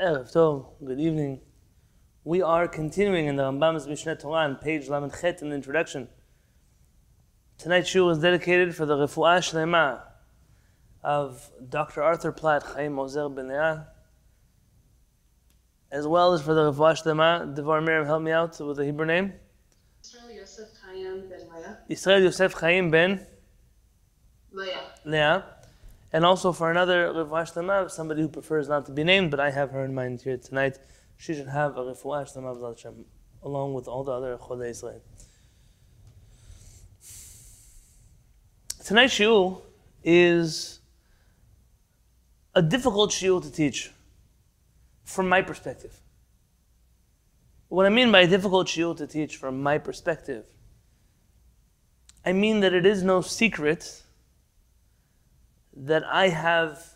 Erev Tov, good evening. We are continuing in the Rambam's Mishneh Torah on page Lamed Chet in the introduction. Tonight's shul is dedicated for the Refuah Shlema of Dr. Arthur Platt, Chaim Ozer Ben Leah, as well as for the Refuah Shlema. Devar Miriam, help me out with the Hebrew name. Israel Yosef Chaim Ben Leah. Israel Yosef Chaim Ben Leah. Leah. And also for another Refuah Shlema, somebody who prefers not to be named, but I have her in mind here tonight. She should have a Refuah Shlema along with all the other Cholei Israel. Tonight's shiur is a difficult shiur to teach, from my perspective. What I mean by a difficult shiur to teach from my perspective, I mean that it is no secret that I have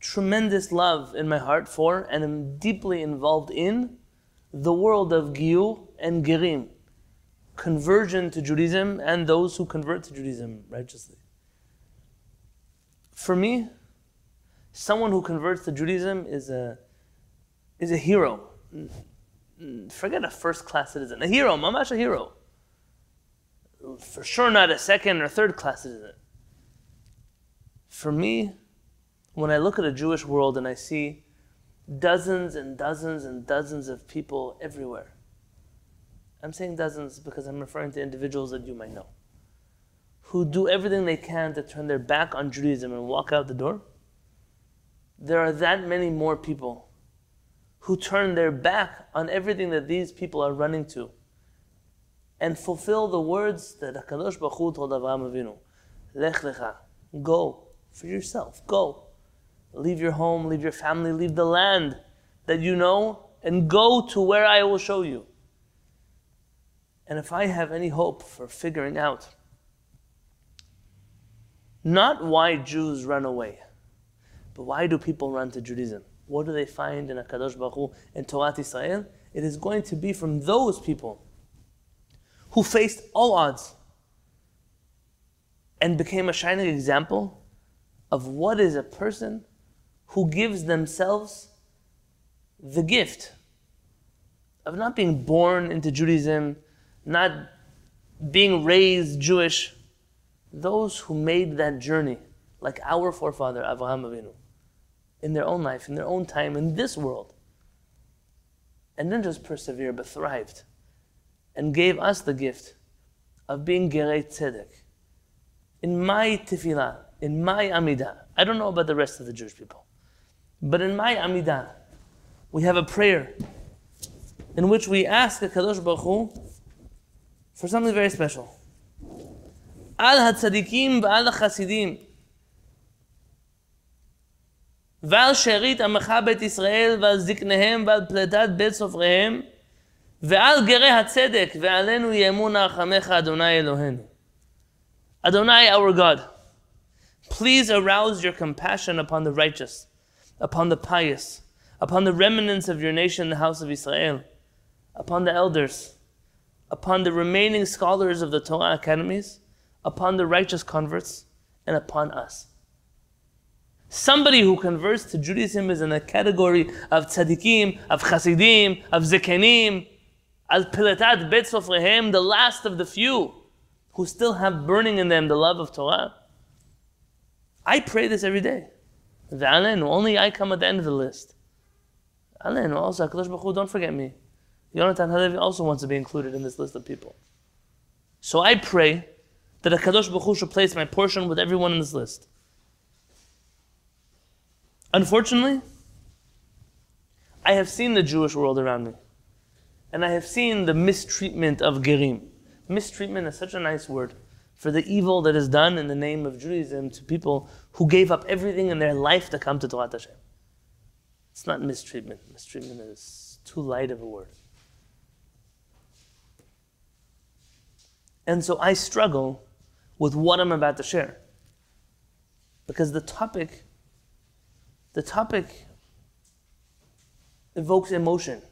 tremendous love in my heart for and am deeply involved in the world of Giyur and Gerim, conversion to Judaism and those who convert to Judaism righteously. For me, someone who converts to Judaism is a is a hero. Forget a first class citizen. A hero, mamash a hero. For sure not a second or third class citizen. For me, when I look at a Jewish world and I see dozens and dozens and dozens of people everywhere, I'm saying dozens because I'm referring to individuals that you might know, who do everything they can to turn their back on Judaism and walk out the door. There are that many more people who turn their back on everything that these people are running to and fulfill the words that HaKadosh Baruch Hu told Avraham Avinu. Lech lecha. Go for yourself. Go. Leave your home, leave your family, leave the land that you know, and go to where I will show you. And if I have any hope for figuring out not why Jews run away, but why do people run to Judaism? What do they find in HaKadosh Baruch Hu and Torah Israel? It is going to be from those people who faced all odds and became a shining example of what is a person who gives themselves the gift of not being born into Judaism, not being raised Jewish, those who made that journey, like our forefather Avraham Avinu, in their own life, in their own time, in this world, and then just persevere but thrived, and gave us the gift of being Gerei Tzedek. In my tefillah, in my Amidah, I don't know about the rest of the Jewish people, but in my Amidah, we have a prayer in which we ask the Kadosh Baruch Hu for something very special. Al HaTzadikim v'al HaChasidim ועל שארית עמך בית ישראל ועל זקניהם ועל פלטת בית סופריהם ועל גרי הצדק ועלינו יאמון רחמך אדוני אלוהינו. Adonai our God, please arouse your compassion upon the righteous, upon the pious, upon the remnants of your nation, the house of Israel, upon the elders, upon the remaining scholars of the Torah academies, upon the righteous converts, and upon us. Somebody who converts to Judaism is in a category of tzaddikim, of chasidim, of zekenim, al pilatat bet sofrehem, the last of the few who still have burning in them the love of Torah. I pray this every day. V'alen, only I come at the end of the list. Alen, also, HaKadosh Baruch Hu, don't forget me. Yonatan Halevi also wants to be included in this list of people. So I pray that HaKadosh Baruch Hu should place my portion with everyone in this list. Unfortunately, I have seen the Jewish world around me. And I have seen the mistreatment of Gerim. Mistreatment is such a nice word for the evil that is done in the name of Judaism to people who gave up everything in their life to come to Torah Hashem. It's not mistreatment. Mistreatment is too light of a word. And so I struggle with what I'm about to share. Because the topic, the topic evokes emotion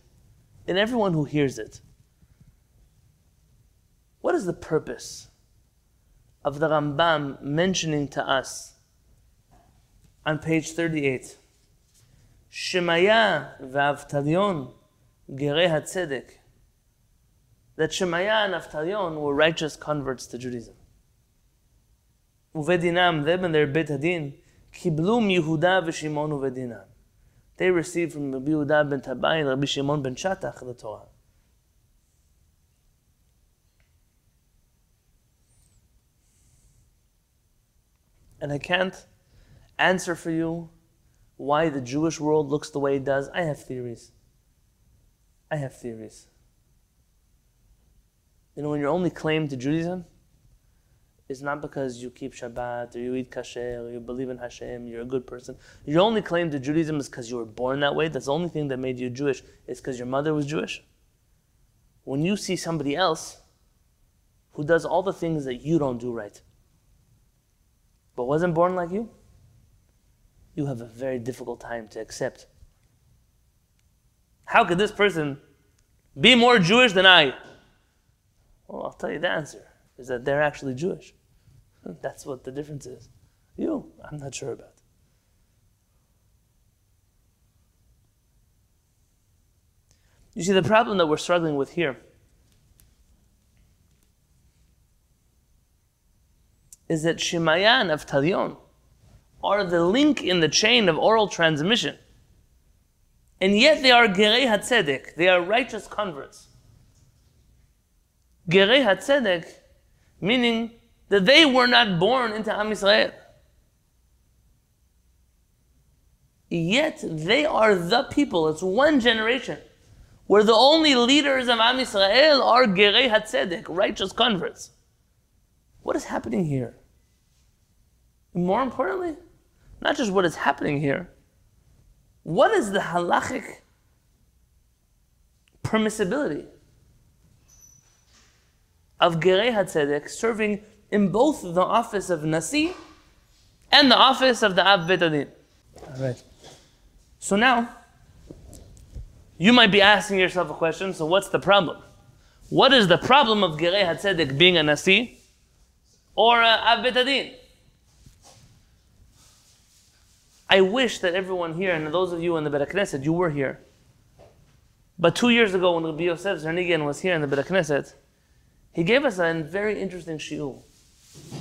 in everyone who hears it. What is the purpose of the Rambam mentioning to us on page 38? Shemaya v'avtalion gerei hatzedek. That Shemaya and Avtalion were righteous converts to Judaism. Uvedinam, them and their bet hadin, kiblum Yehuda v'shimon uvedinam. They received from Rabbi Yehuda ben Tabai and Rabbi Shimon ben Shatach the Torah. And I can't answer for you why the Jewish world looks the way it does. I have theories. I have theories. You know, when your only claim to Judaism is not because you keep Shabbat or you eat kasher or you believe in Hashem, you're a good person. Your only claim to Judaism is because you were born that way. That's the only thing that made you Jewish, is because your mother was Jewish. When you see somebody else who does all the things that you don't do right, but wasn't born like you, you have a very difficult time to accept. How could this person be more Jewish than I? Well, I'll tell you the answer is that they're actually Jewish. That's what the difference is. You, I'm not sure about. You see, the problem that we're struggling with here is that Shemaya and Avtalion are the link in the chain of oral transmission. And yet they are Gerei HaTzedek, they are righteous converts. Gerei HaTzedek, meaning that they were not born into Am Yisrael. Yet they are the people, it's one generation, where the only leaders of Am Yisrael are Gerei HaTzedek, righteous converts. What is happening here? And more importantly, not just what is happening here, what is the halachic permissibility of Gerei HaTzedek serving in both the office of Nasi and the office of the Av Bet Adin? All right. So now, you might be asking yourself a question, so what's the problem? What is the problem of Gerei HaTzedek being a Nasi or a Av Bet Adin? I wish that everyone here, and those of you in the Beit Knesset, you were here. But two years ago, when Rabbi Yosef Zarnigan was here in the Beit Knesset, he gave us a very interesting shiur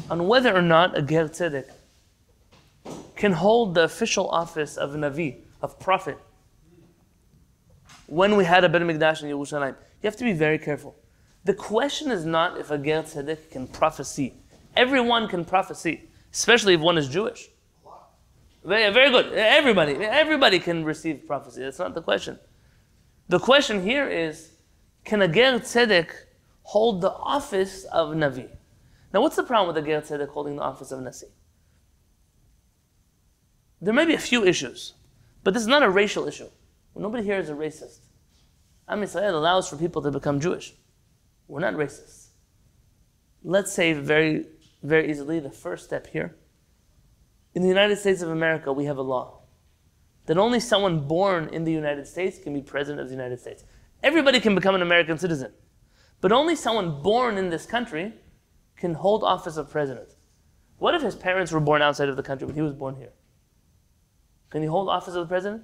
on whether or not a Ger Tzedek can hold the official office of Navi, of prophet. When we had a Beit Mikdash in Yerushalayim, you have to be very careful. The question is not if a Ger Tzedek can prophesy. Everyone can prophesy, especially if one is Jewish. Very, very good. Everybody, everybody can receive prophecy. That's not the question. The question here is, can a Ger Tzedek hold the office of Navi? Now, what's the problem with a Ger Tzedek holding the office of Nasi? There may be a few issues, but this is not a racial issue. Nobody here is a racist. Am Yisrael allows for people to become Jewish. We're not racists. Let's say very, very easily the first step here in the United States of America, we have a law that only someone born in the United States can be president of the United States. Everybody can become an American citizen, but only someone born in this country can hold office of president. What if his parents were born outside of the country, but he was born here? Can he hold office of the president?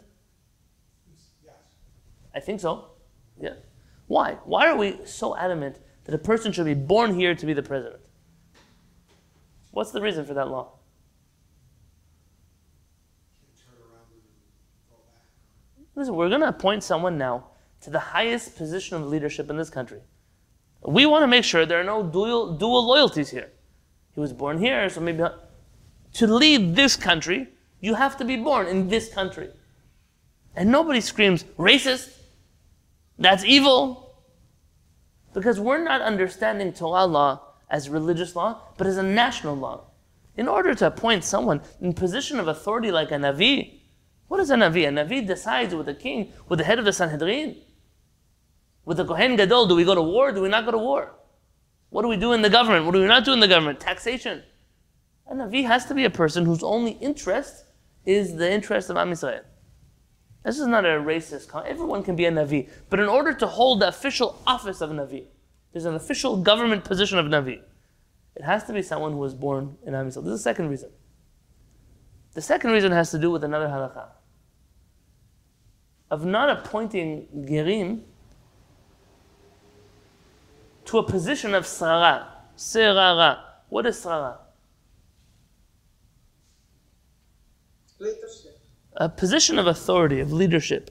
Yes. I think so. Yeah. Why? Why are we so adamant that a person should be born here to be the president? What's the reason for that law? Turn around and go back. Listen, we're going to appoint someone now to the highest position of leadership in this country. We want to make sure there are no dual, dual loyalties here. He was born here, so maybe. To lead this country, you have to be born in this country. And nobody screams, racist, that's evil. Because we're not understanding Torah law as religious law, but as a national law. In order to appoint someone in position of authority like a Navi, what is a Navi? A Navi decides with the king, with the head of the Sanhedrin. With the Kohen Gadol, do we go to war? Do we not go to war? What do we do in the government? What do we not do in the government? Taxation. A Navi has to be a person whose only interest is the interest of Am Yisrael. This is not a racist comment. Everyone can be a Navi. But in order to hold the official office of Navi, there's an official government position of Navi. It has to be someone who was born in Am Yisrael. This is the second reason. The second reason has to do with another halakha. of not appointing gerim to a position of sarara, serara. What is? Leadership. A position of authority, of leadership.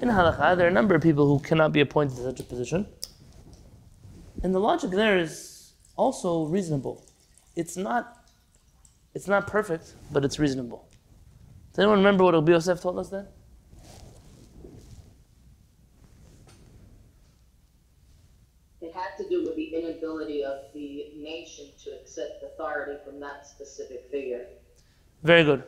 In halakha, there are a number of people who cannot be appointed to such a position. And the logic there is also reasonable. It's not, it's not perfect, but it's reasonable. Does anyone remember what Rabbi Yosef told us then? It had to inability of the nation to accept authority from that specific figure. Very good.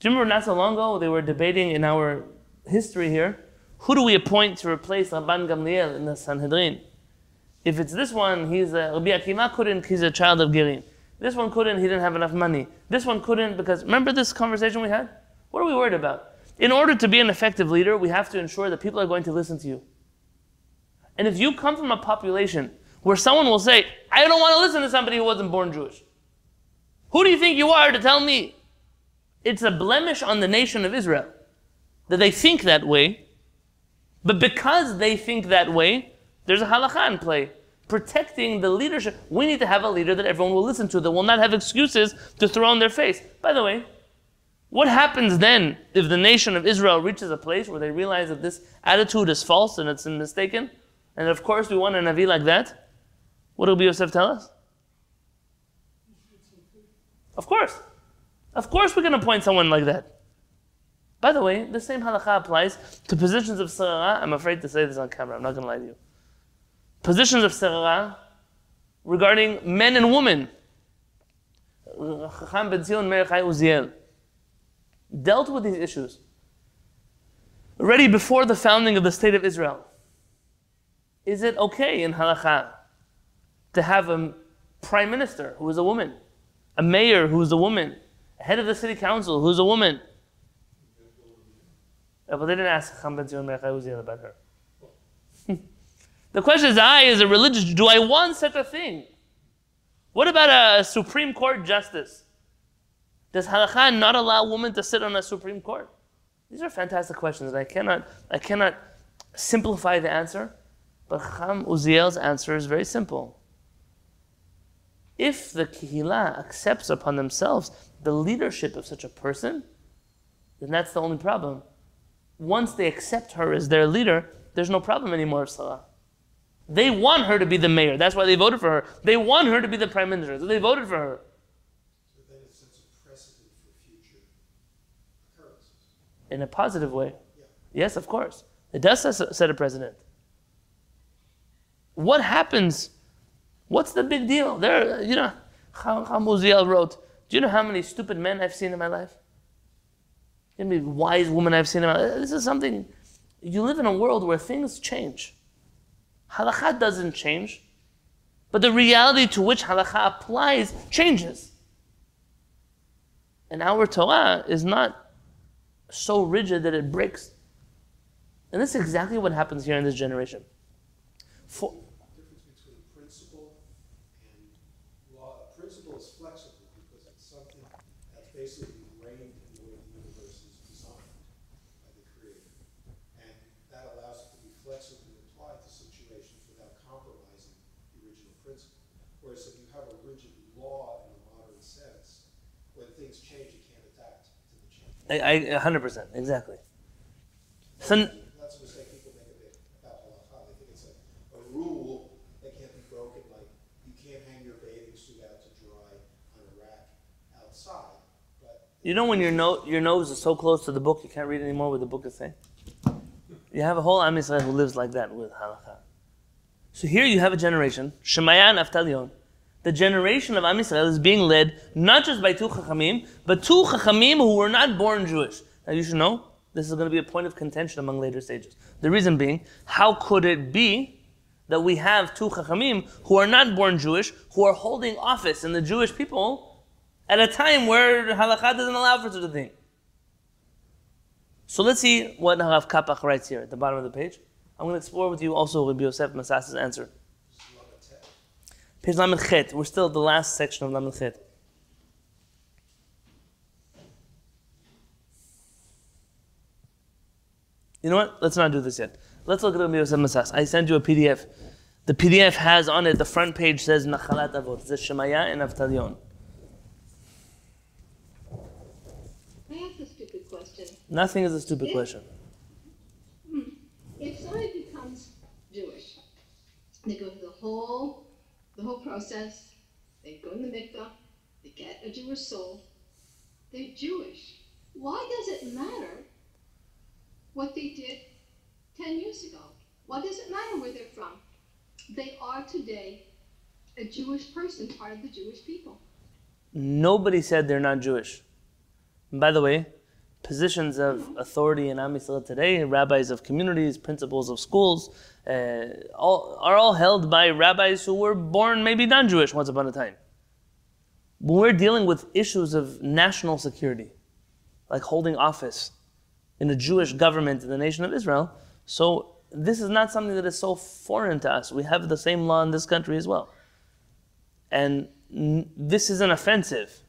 Do you remember not so long ago they were debating in our history here, who do we appoint to replace Rabban Gamliel in the Sanhedrin? If it's this one, he's a, Rabbi Akiva couldn't, he's a child of Gerim. This one couldn't, he didn't have enough money. This one couldn't because, remember this conversation we had? What are we worried about? In order to be an effective leader, we have to ensure that people are going to listen to you. And if you come from a population where someone will say, I don't want to listen to somebody who wasn't born Jewish, who do you think you are to tell me? It's a blemish on the nation of Israel that they think that way. But because they think that way, there's a halakha in play. Protecting the leadership. We need to have a leader that everyone will listen to, that will not have excuses to throw in their face. By the way, what happens then if the nation of Israel reaches a place where they realize that this attitude is false and it's mistaken? And of course, we want a Navi like that. What will Yosef tell us? Of course. Of course, we can appoint someone like that. By the way, the same halakha applies to positions of sarara. I'm afraid to say this on camera, I'm not going to lie to you. Positions of sarara regarding men and women. Chacham Ben Zion Meir Chai Uziel dealt with these issues already before the founding of the state of Israel. Is it okay in halakha to have a prime minister who is a woman, a mayor who is a woman, a head of the city council who is a woman? Uh, But they didn't ask Uziel about her. the question is, I, as a religious, do I want such a thing? What about a Supreme Court justice? Does halakha not allow women to sit on a Supreme Court? These are fantastic questions, and I cannot, I cannot simplify the answer. But Chacham Uziel's answer is very simple. If the Kehillah accepts upon themselves the leadership of such a person, then that's the only problem. Once they accept her as their leader, there's no problem anymore of Salah. They want her to be the mayor. That's why they voted for her. They want her to be the prime minister. So they voted for her. So then it sets a precedent for future occurrences. in a positive way. Yeah. Yes, of course. It does set a precedent. What happens? What's the big deal? There, you know, how Muziel wrote, do you know how many stupid men I've seen in my life? How many wise women I've seen in my life? This is something, you live in a world where things change. Halakha doesn't change, but the reality to which halakha applies changes. And our Torah is not so rigid that it breaks. And this is exactly what happens here in this generation. For, difference between principle and law. A principle is flexible because it's something that's basically ingrained in the way the universe is designed by the Creator. And that allows it to be flexibly applied to situations without compromising the original principle. Whereas if you have a rigid law in a modern sense, when things change, you can't adapt to the change. I, I, 100%, exactly. So, That's a mistake people make about halakha. They think it's a, a rule that can't be broken, like you can't hang your bathing suit out to dry on a rack outside. But you know when your, no, your nose is so close to the book you can't read anymore what the book is saying? You have a whole Am Yisrael who lives like that with halakha. So here you have a generation, Shemayan Aftalion. The generation of Am Yisrael is being led not just by two Chachamim, but two Chachamim who were not born Jewish. Now you should know, this is going to be a point of contention among later sages. The reason being, how could it be that we have two Chachamim who are not born Jewish, who are holding office in the Jewish people at a time where halakha doesn't allow for such a thing? So let's see what Harav Kapach writes here at the bottom of the page. I'm going to explore with you also Rabbi Yosef Masas's answer. Page Lamed Chet. We're still at the last section of Lamed Chet. You know what? Let's not do this yet. Let's look at Rabbi Yosef Masas. I sent you a PDF. The PDF has on it, the front page says Nachalat Avot. It says Shemaya and Avtalion. I ask a stupid question. Nothing is a stupid Yeah. question. Hmm. If somebody becomes Jewish, they go through the whole, the whole process. They go in the mikvah. They get a Jewish soul. They're Jewish. Why does it matter what they did ten years ago? Why does it matter where they're from? They are today a Jewish person, part of the Jewish people. Nobody said they're not Jewish. And by the way, positions of authority in Am Yisrael today, rabbis of communities, principals of schools, uh, all, are all held by rabbis who were born maybe non-Jewish once upon a time. When we're dealing with issues of national security, like holding office in a Jewish government in the nation of Israel, so this is not something that is so foreign to us. We have the same law in this country as well. And this isn't offensive.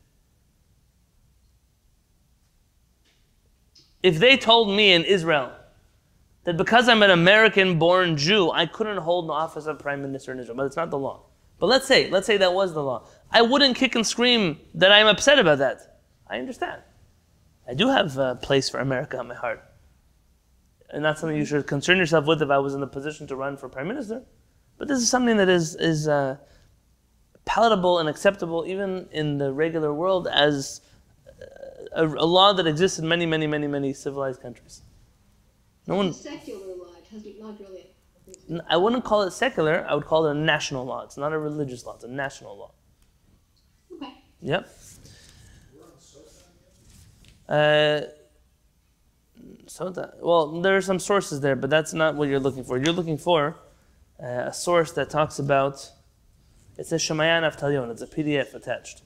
If they told me in Israel that because I'm an American born Jew, I couldn't hold the office of prime minister in Israel, but it's not the law. But let's say, let's say that was the law. I wouldn't kick and scream that I'm upset about that. I understand. I do have a place for America in my heart. And that's something you should concern yourself with if I was in the position to run for prime minister. But this is something that is, is uh, palatable and acceptable even in the regular world as a, a law that exists in many, many, many, many civilized countries. No It's one, a secular law. It has not really. I wouldn't call it secular. I would call it a national law. It's not a religious law. It's a national law. Okay. Yep. Uh, so that, well, there are some sources there, but that's not what you're looking for. You're looking for uh, a source that talks about. It says Shemayan Avtalion. It's a PDF attached.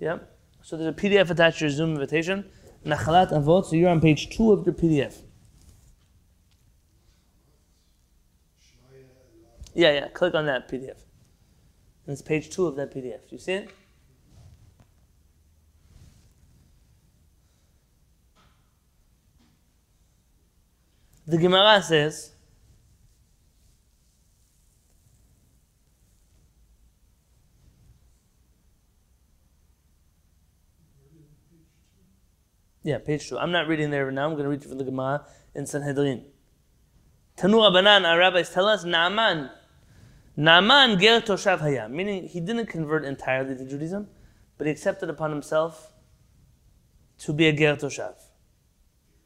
Yep. So there's a PDF attached to your Zoom invitation. Nachalat Avot. So you're on page two of the PDF. Yeah, yeah. Click on that PDF. And it's page two of that PDF. Do you see it? The Gemara says, Yeah, page two. I'm not reading there now. I'm going to read it from the Gemara in Sanhedrin. Tanu Rabbanan, our rabbis tell us, Naaman. Naaman ger toshav haya, meaning he didn't convert entirely to Judaism, but he accepted upon himself to be a ger toshav.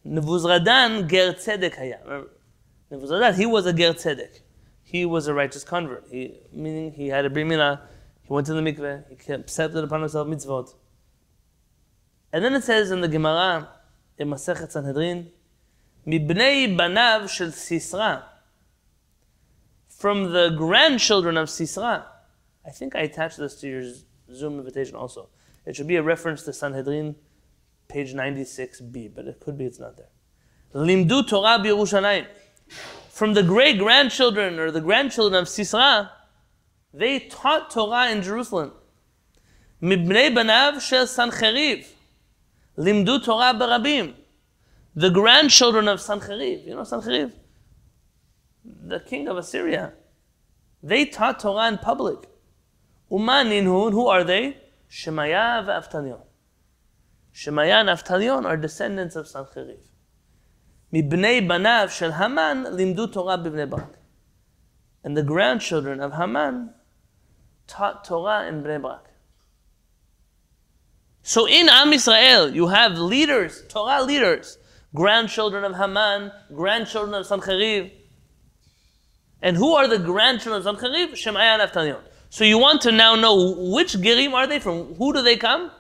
Nebuzradan ger tzedek haya. Remember, Nebuzradan, he was a ger tzedek. He was a righteous convert. He, meaning he had a brit milah, he went to the mikveh, he accepted upon himself mitzvot. And then it says in the Gemara, in Masechet Sanhedrin, Mibnei Banav Shel Sisra, from the grandchildren of Sisra. I think I attached this to your Zoom invitation also. It should be a reference to Sanhedrin, page 96b, but it could be it's not there. Limdu Torah b'Yerushalayim. From the great grandchildren or the grandchildren of Sisra, they taught Torah in Jerusalem. Mibnei banav shel Sancheriv. Limdu Torah Barabim. The grandchildren of Sancherib. You know Sancherib? The king of Assyria. They taught Torah in public. Umaninhun, who are they? Shemaya v'Aftalion. Shemaya and Aftalion are descendants of Sancherib. Mibnei banav shel Haman limdu Torah b'Bnei And the grandchildren of Haman taught Torah in Bnei so in Am Yisrael, you have leaders, Torah leaders, grandchildren of Haman, grandchildren of Sancheriv. And who are the grandchildren of Sancheriv? Shemaiah and Avtalion. So you want to now know which Gerim are they from? Who do they come?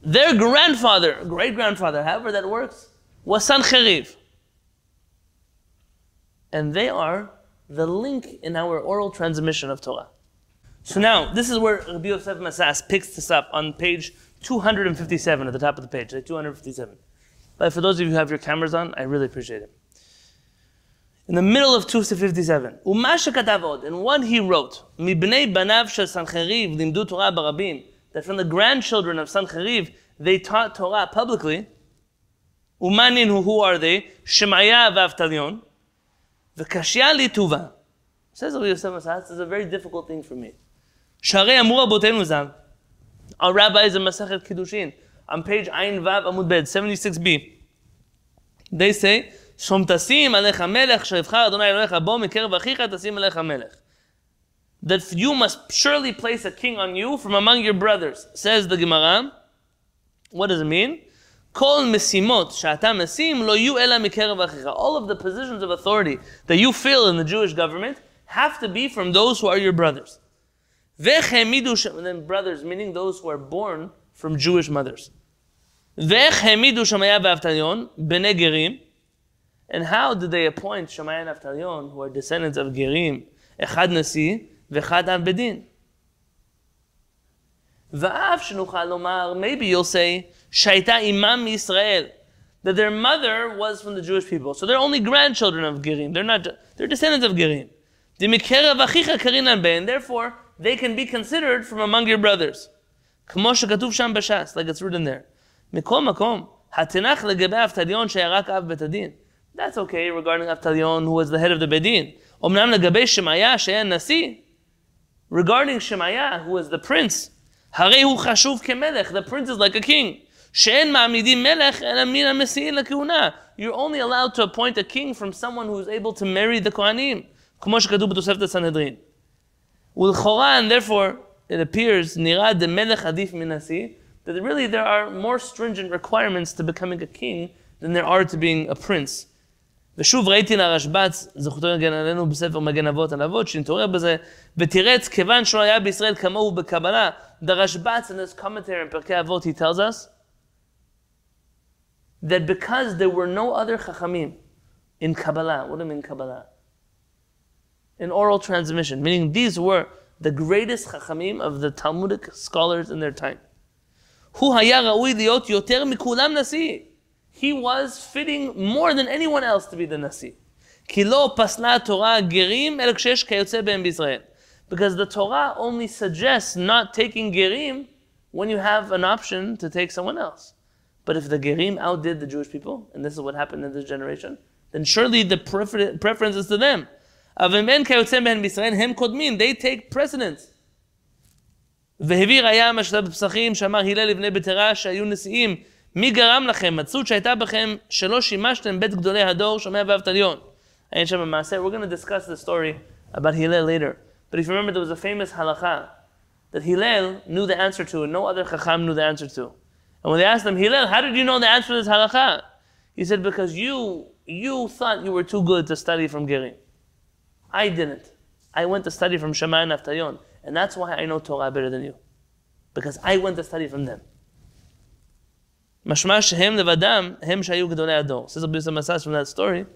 Their grandfather, great grandfather, however that works, was Sancheriv. And they are the link in our oral transmission of Torah. So now, this is where Rabbi Yosef Masas picks this up on page 257 at the top of the page, like 257. But for those of you who have your cameras on, I really appreciate it. In the middle of 257, Umasha Katavod, and one he wrote, Mibnei Banav Sancheriv Limdu Torah Barabim, that from the grandchildren of Sancheriv, they taught Torah publicly. Umanin, who, who are they? Shemaya v'Avtalion. V'kashya li tuva. Says Rabbi Yosef Masas, this is a very difficult thing for me. Sharei amur abotenu zal. Our rabbis in Masachet Kiddushin, on page Ayin Vav Amud Bet, 76b. They say, שום תשים עליך מלך, שיבחר אדוני אלוהיך בו מקרב אחיך תשים עליך מלך. That you must surely place a king on you from among your brothers. Says the Gemara. What does it mean? כל משימות שאתה משים לא יהיו אלא מקרב אחיך. All of the positions of authority that you fill in the Jewish government have to be from those who are your brothers. Vechemidu then brothers, meaning those who are born from Jewish mothers. And how did they appoint Shemaya and who are descendants of Gerim, Echad Nasi, Vechad Bedin? Maybe you'll say, Shaita Imam Israel, that their mother was from the Jewish people. So they're only grandchildren of Gerim. They're not, they're descendants of Gerim. Therefore, they can be considered from among your brothers. כמו שכתוב שם בש"ס, like it's written there. מכל מקום, התנ"ך לגבי אבטליון שהיה רק אב בית הדין. That's okay regarding אבטליון, who was the head of the בית דין. אמנם לגבי שמעיה שהיה נשיא, regarding שמעיה, who was the prince, הרי הוא חשוב כמלך, the prince is like a king. שאין מעמידים מלך אלא מן המסיעים לכהונה. You're only allowed to appoint a king from someone who is able to marry the כהנים, כמו שכתוב בתוספת הסנהדרין. ולכאורה, and therefore, it appears, נראה דמלך עדיף מנשיא, that really there are more stringent requirements to becoming a king than there are to being a prince. ושוב ראיתי לרשב"ץ, זכותו יגן עלינו בספר מגן אבות על אבות, שנתעורר בזה, ותירץ, כיוון שלא היה בישראל כמוהו בקבלה, the Rashbats in his commentary in פרקי אבות, he tells us, that because there were no other chachamim in Kabbalah, what do you mean Kabbalah? in oral transmission, meaning these were the greatest chachamim of the Talmudic scholars in their time. He was fitting more than anyone else to be the Nasi. Because the Torah only suggests not taking Gerim when you have an option to take someone else. But if the Gerim outdid the Jewish people, and this is what happened in this generation, then surely the prefer- preference is to them אבל אם אין כיוצא בהם בישראל, הם קודמים, they take precedence. והביא ראיה מהשלב בפסחים, שאמר הלל לבני ביתרה שהיו נשיאים, מי גרם לכם, מצות שהייתה בכם, שלא שימשתם בית גדולי הדור, שומע ואבטליון. אין שם מעשה, we're going to discuss the story about Hillel later. But if you remember, there was a famous halacha that Hillel knew the answer to, and no other chacham knew the answer to. And when they asked him, Hillel, how did you know the answer to this halacha? He said, because you, you thought you were too good to study from Gerim. I didn't. I went to study from Shammai and Avtalion. And that's why I know Torah better than you. Because I went to study from them. Mashmash shehem levadam, hem shayu. Says Abiyus Masas from that story,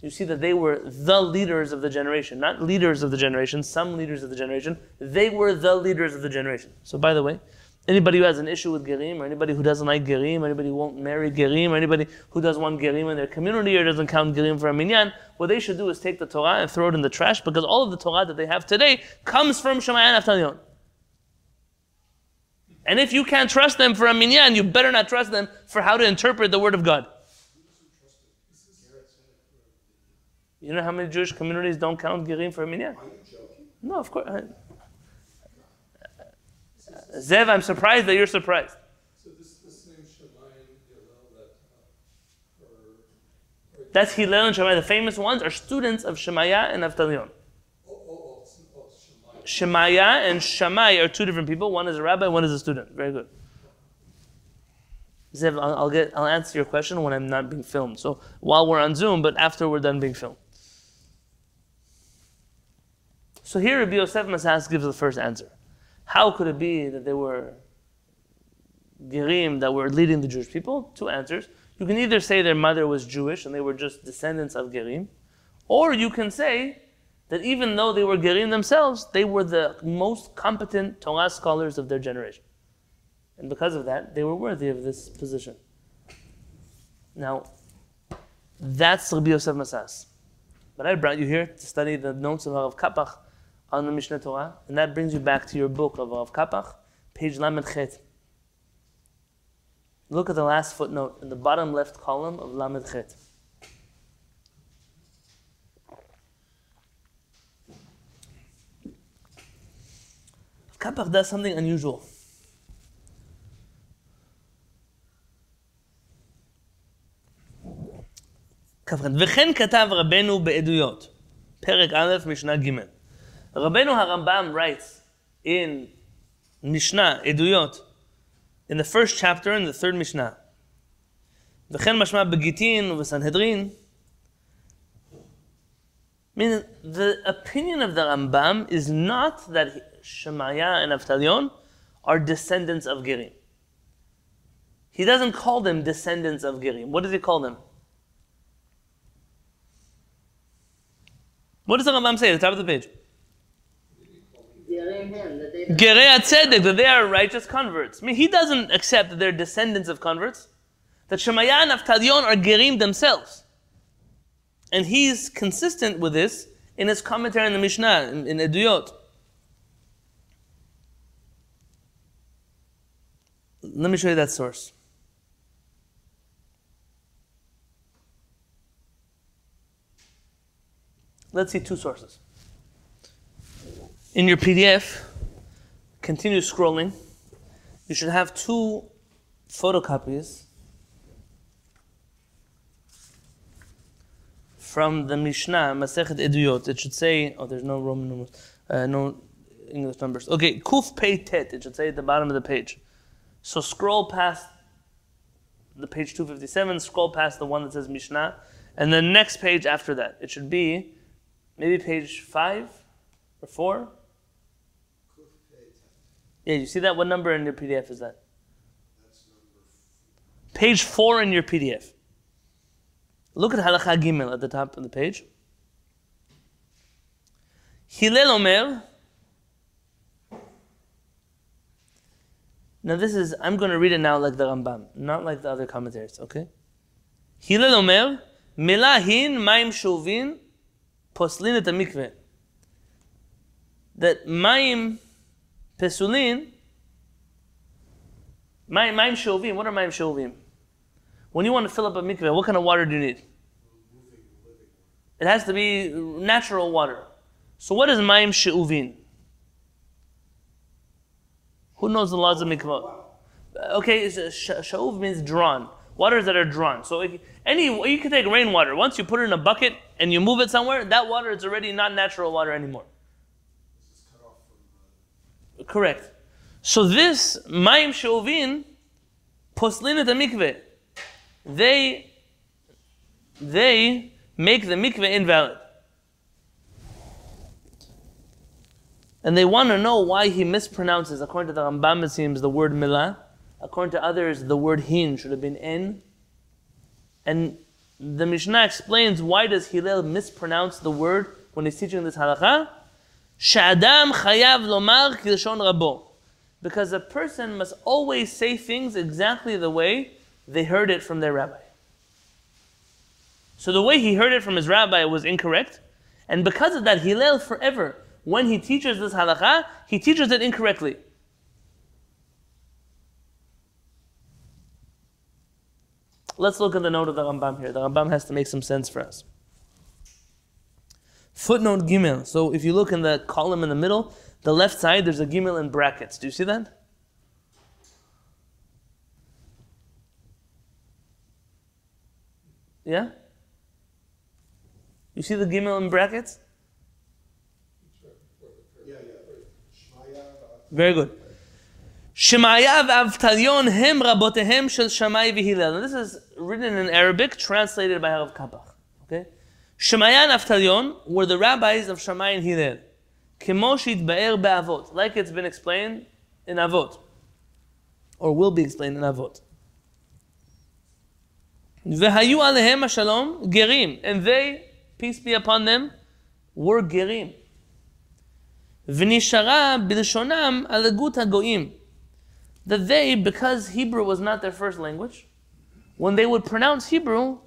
you see that they were the leaders of the generation. Not leaders of the generation, some leaders of the generation. They were the leaders of the generation. So by the way, anybody who has an issue with Gerim, or anybody who doesn't like Gerim, or anybody who won't marry Gerim, or anybody who doesn't want Gerim in their community or doesn't count Gerim for a minyan, what they should do is take the Torah and throw it in the trash because all of the Torah that they have today comes from Shemaiah and Aftalion. And if you can't trust them for a minyan, you better not trust them for how to interpret the word of God. You know how many Jewish communities don't count Gerim for a minyan? Are you joking? No, of course. Zev, I'm surprised that you're surprised. So this, this name Shemayim Hillel that, uh, or, or, That's Hillel and Shemaiah. The famous ones are students of Shemaiah and Avtalion. oh, oh, oh, Shemaiah and Shammai are two different people. One is a rabbi, one is a student. Very good. Zev, I'll, I'll get, I'll answer your question when I'm not being filmed. So while we're on Zoom, but after we're done being filmed. So here Rabbi Yosef Masas gives the first answer. How could it be that they were Gerim that were leading the Jewish people? Two answers. You can either say their mother was Jewish and they were just descendants of Gerim, or you can say that even though they were Gerim themselves, they were the most competent Torah scholars of their generation. And because of that, they were worthy of this position. Now, that's Rabbi Yosef Masas. But I brought you here to study the notes of Rav Kapach on the Mishneh Torah, and that brings you back to your book of Rav Kapach, page Lamed Chet. Look at the last footnote in the bottom left column of Lamed Chet. Kapach does something unusual. וכן כתב רבנו בעדויות, פרק א', משנה ג'. רבנו הרמב"ם writes in משנה, עדויות, in the first chapter, in the third משנה. וכן משמע בגיטין ובסנהדרין. Meaning, the opinion of the Rambam is not that Shemaiah and Avtalion are descendants of Gerim. He doesn't call them descendants of Gerim. What does he call them? What does the Rambam say at the top of the page? Gerei Tzedek, that they are righteous converts. I mean, he doesn't accept that they're descendants of converts. That Shemaiah and Avtalion are Gerim themselves. And he's consistent with this in his commentary in the Mishnah, in, in Eduyot. Let me show you that source. Let's see two sources. In your PDF, continue scrolling. You should have two photocopies from the Mishnah, Masechet Eduyot. It should say, oh, there's no Roman numbers, uh, no English numbers. Okay, Kuf Pei Tet, it should say at the bottom of the page. So scroll past the page 257, scroll past the one that says Mishnah, and the next page after that. It should be maybe page 5 or 4. Yeah, you see that? What number in your PDF is that? Page four in your PDF. Look at Halakha Gimel at the top of the page. Hillel Omer. Now this is, I'm going to read it now like the Rambam, not like the other commentaries, okay? Hillel Omer, Melahin Maim Shovin Poslin et That Maim Pesulin, Maim Shovim, what are Maim Shovim? When you want to fill up a mikveh, what kind of water do you need? It has to be natural water. So what is Maim She'uvin? Who knows the laws of mikveh? Okay, uh, Sha'uv means drawn. Waters that are drawn. So if, any, you can take rainwater. Once you put it in a bucket and you move it somewhere, that water is already not natural water anymore. Correct. So this mayim she'uvin poslin et mikveh they they make the mikveh invalid. And they want to know why he mispronounces, according to the Rambam, it seems, the word milah. According to others, the word hin should have been en. And the Mishnah explains why does Hillel mispronounce the word when he's teaching this halakha? Shadam chayav lomar kilshon rabo. Because a person must always say things exactly the way they heard it from their rabbi. So the way he heard it from his rabbi was incorrect, and because of that, Hillel forever, when he teaches this halakha, he teaches it incorrectly. Let's look at the note of the Rambam here. The Rambam has to make some sense for us. Footnote Gimel. So if you look in the column in the middle, the left side, there's a Gimel in brackets. Do you see that? Yeah? You see the Gimel in brackets? Very good. Shemaya hem rabotehem shel Shammai v'Hillel. This is written in Arabic, translated by Harav Kapach. Shemaya and were the rabbis of Shammai and Hillel. Kemo sheitba'er be'avot. Like it's been explained in Avot. Or will be explained in Avot. V'hayu alehem shalom gerim. And they, peace be upon them, were gerim. V'nishara b'lshonam alagut hagoim. That they, because Hebrew was not their first language, when they would pronounce Hebrew,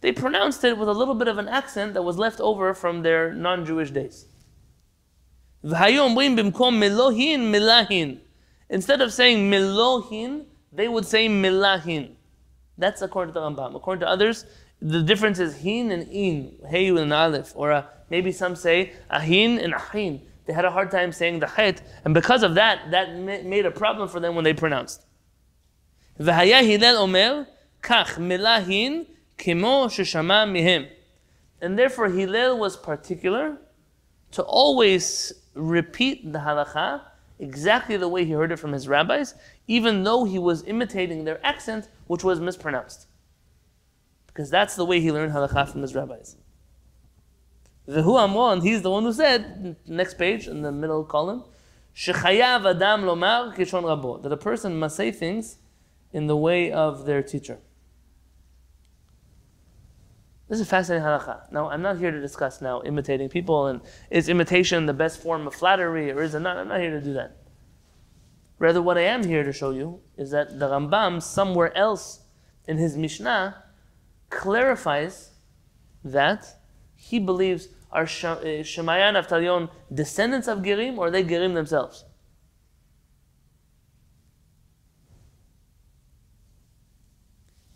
they pronounced it with a little bit of an accent that was left over from their non Jewish days. Instead of saying milohin, they would say milahin. That's according to the Rambam. According to others, the difference is hin and in, hey and aleph, or uh, maybe some say ahin and ahin. They had a hard time saying the chet, and because of that, that made a problem for them when they pronounced. V'haya omer, kach milahin Kimo sheshama mihim. And therefore Hillel was particular to always repeat the halacha exactly the way he heard it from his rabbis, even though he was imitating their accent, which was mispronounced. Because that's the way he learned halacha from his rabbis. The Hu Amon, he's the one who said, next page, in the middle column, Shechayav Adam Lomar Kishon Rabo, that a person must say things in the way of their teacher. This is fascinating halakha. Now, I'm not here to discuss now imitating people and is imitation the best form of flattery or is it not? I'm not here to do that. Rather, what I am here to show you is that the Rambam, somewhere else in his Mishnah, clarifies that he believes are Sh- uh, Shemaya and Avtalion descendants of Gerim or they Gerim themselves?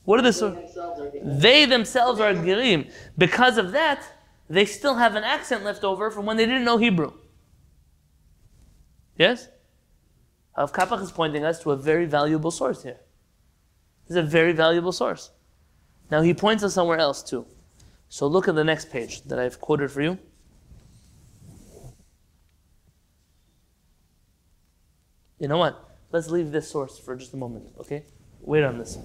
What are the They They themselves are Gerim. Because of that, they still have an accent left over from when they didn't know Hebrew. Yes? Rav Kapach is pointing us to a very valuable source here. This is a very valuable source. Now he points us somewhere else too. So look at the next page that I've quoted for you. You know what? Let's leave this source for just a moment, okay? Wait on this.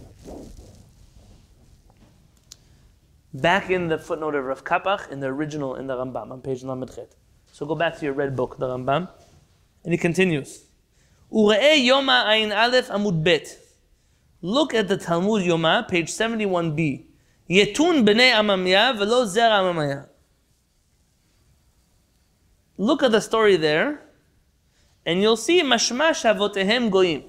Back in the footnote of Rav Kapach, in the original, in the Rambam, on page Lamed Chet. So go back to your red book, the Rambam, and he continues. Ure'e Yoma Ayin Aleph Amud Bet. Look at the Talmud Yoma, page 71b. Yetun b'nei Amamya velo zer Amamya. Look at the story there, and you'll see Mashma Shavotehem Goyim.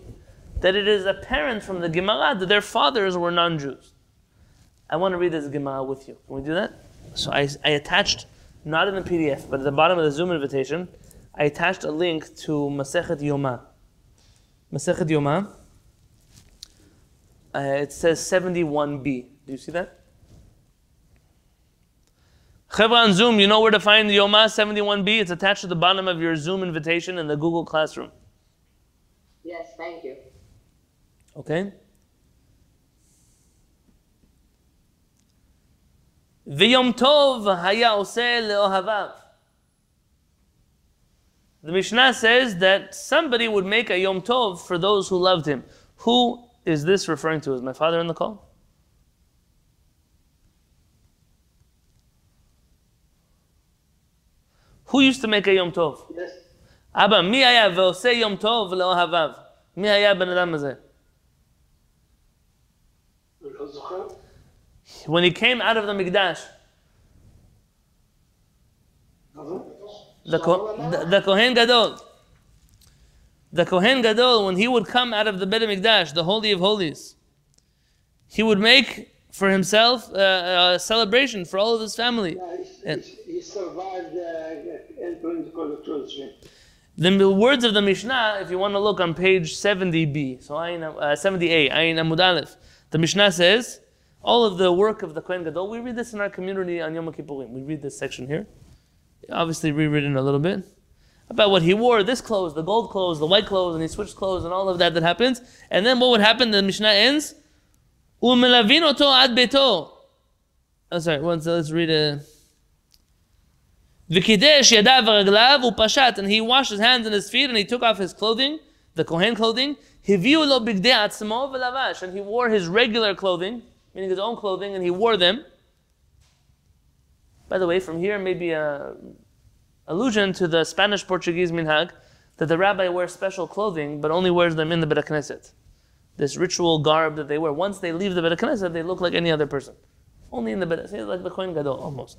That it is apparent from the Gemara that their fathers were non-Jews. I want to read this Gemara with you. Can we do that? So I, I attached, not in the PDF, but at the bottom of the Zoom invitation, I attached a link to Masechet Yoma. Masechet Yoma. Uh, it says 71b. Do you see that? Chevra on Zoom, you know where to find Yoma 71b? It's attached to the bottom of your Zoom invitation in the Google Classroom. Yes, thank you. Okay? ויום טוב היה עושה לאוהביו. The Mishnah says that somebody would make a Yom Tov for those who loved him. Who is this referring to? Is my father in the call? Who used to make a Yom Tov? Yes. אבא, מי היה ועושה יום טוב לאוהביו? מי היה הבן אדם הזה? When he came out of the Mikdash, the, the, the Kohen Gadol, the Kohen Gadol, when he would come out of the Beit Mikdash, the Holy of Holies, he would make for himself uh, a celebration for all of his family. Yeah, he, And- he, he survived uh, the words of the Mishnah, if you want to look on page 70b, so uh, 70a, Ayin Amud Aleph, the Mishnah says, all of the work of the Kohen Gadol, we read this in our community on Yom Kippurim. We read this section here. Obviously rewritten a little bit. About what he wore, this clothes, the gold clothes, the white clothes, and he switched clothes and all of that that happens. And then what would happen? The Mishnah ends, U'melavin oto. Oh, sorry, once, let's read a... V'kidesh yadav v'raglav u'pashat, and he washed his hands and his feet, and he took off his clothing, the kohen clothing. Hiviu lo bigdei atzmo v'lavash, and he wore his regular clothing, meaning his own clothing, and he wore them. By the way, from here maybe a allusion to the Spanish-Portuguese minhag that the rabbi wears special clothing, but only wears them in the Beit Knesset. This ritual garb that they wear. Once they leave the Beit Knesset, they look like any other person. Only in the Beit Knesset, like the Kohen Gadol, almost.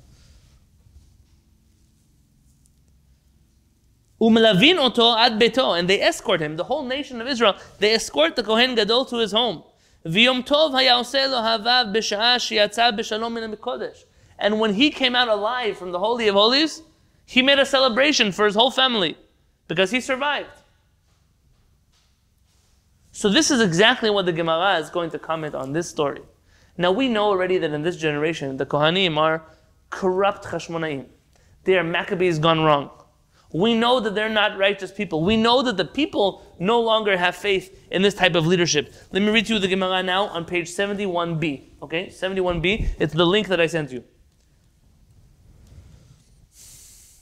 Umelavin oto ad beto, and they escort him. The whole nation of Israel, they escort the Kohen Gadol to his home. V'yom tov haya oseh lo havav b'sha'a sheyatza b'shalom ha'mikodesh. And when he came out alive from the Holy of Holies, he made a celebration for his whole family because he survived. So this is exactly what the Gemara is going to comment on this story. Now we know already that in this generation, the Kohanim are corrupt Chashmonaim. They are Maccabees gone wrong. We know that they're not righteous people. We know that the people no longer have faith in this type of leadership. Let me read to you the Gemara now on page 71b. Okay, 71b. It's the link that I sent you.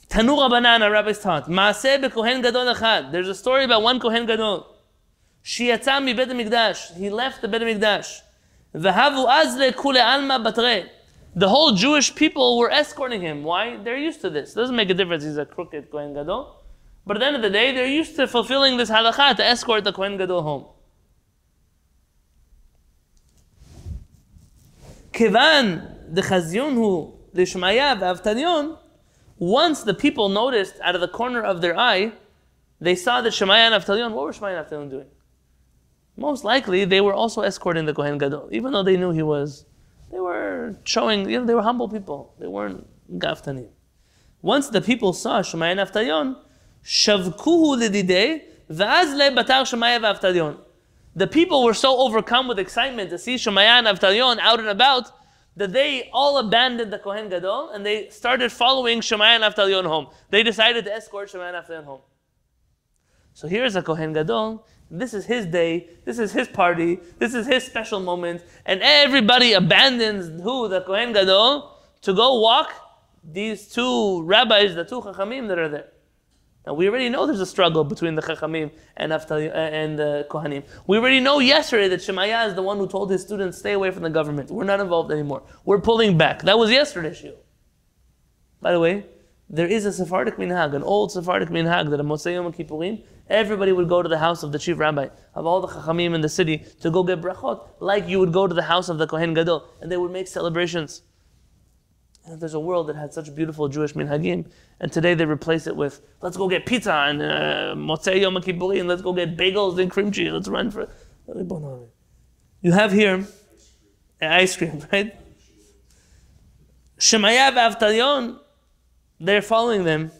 Tanu Rabbanan, our rabbis taught. Maaseh gadol echad. There's a story about one kohen gadol. Shiatami bet mikdash. He left the bet mikdash. V'havu az lekule alma batre. The whole Jewish people were escorting him. Why? They're used to this. It doesn't make a difference. He's a crooked kohen gadol. But at the end of the day, they're used to fulfilling this halakha to escort the Kohen Gadol home. Kivan the lishmaya v'avtanion, once the people noticed out of the corner of their eye, they saw that Shemaiah and Avtalion, what were Shemaiah and Avtalion doing? Most likely, they were also escorting the Kohen Gadol, even though they knew he was. They were showing, you know, they were humble people. They weren't gaftanim. Once the people saw Shemaiah and Avtalion, va'az le. The people were so overcome with excitement to see Shemaiah and Avtalion out and about that they all abandoned the Kohen Gadol and they started following Shemaiah and Avtalion home. They decided to escort Shemaiah and Avtalion home. So here's a Kohen Gadol. This is his day. This is his party. This is his special moment. And everybody abandons who? The Kohen Gadol to go walk these two rabbis, the two Chachamim that are there. Now we already know there's a struggle between the Chachamim and, Aftali, uh, and the Kohanim. We already know yesterday that Shemaiah is the one who told his students, stay away from the government. We're not involved anymore. We're pulling back. That was yesterday's shiur. By the way, there is a Sephardic minhag, an old Sephardic minhag that a Motzei Yom Kippurim, everybody would go to the house of the chief rabbi, of all the Chachamim in the city, to go get brachot, like you would go to the house of the Kohen Gadol, and they would make celebrations. And there's a world that had such beautiful Jewish minhagim, and today they replace it with, let's go get pizza and uh, Motzei Yom Kippurim, let's go get bagels and cream cheese, let's run for it. You have here ice cream, right? Shemaiah v'Avtalion, they're following them.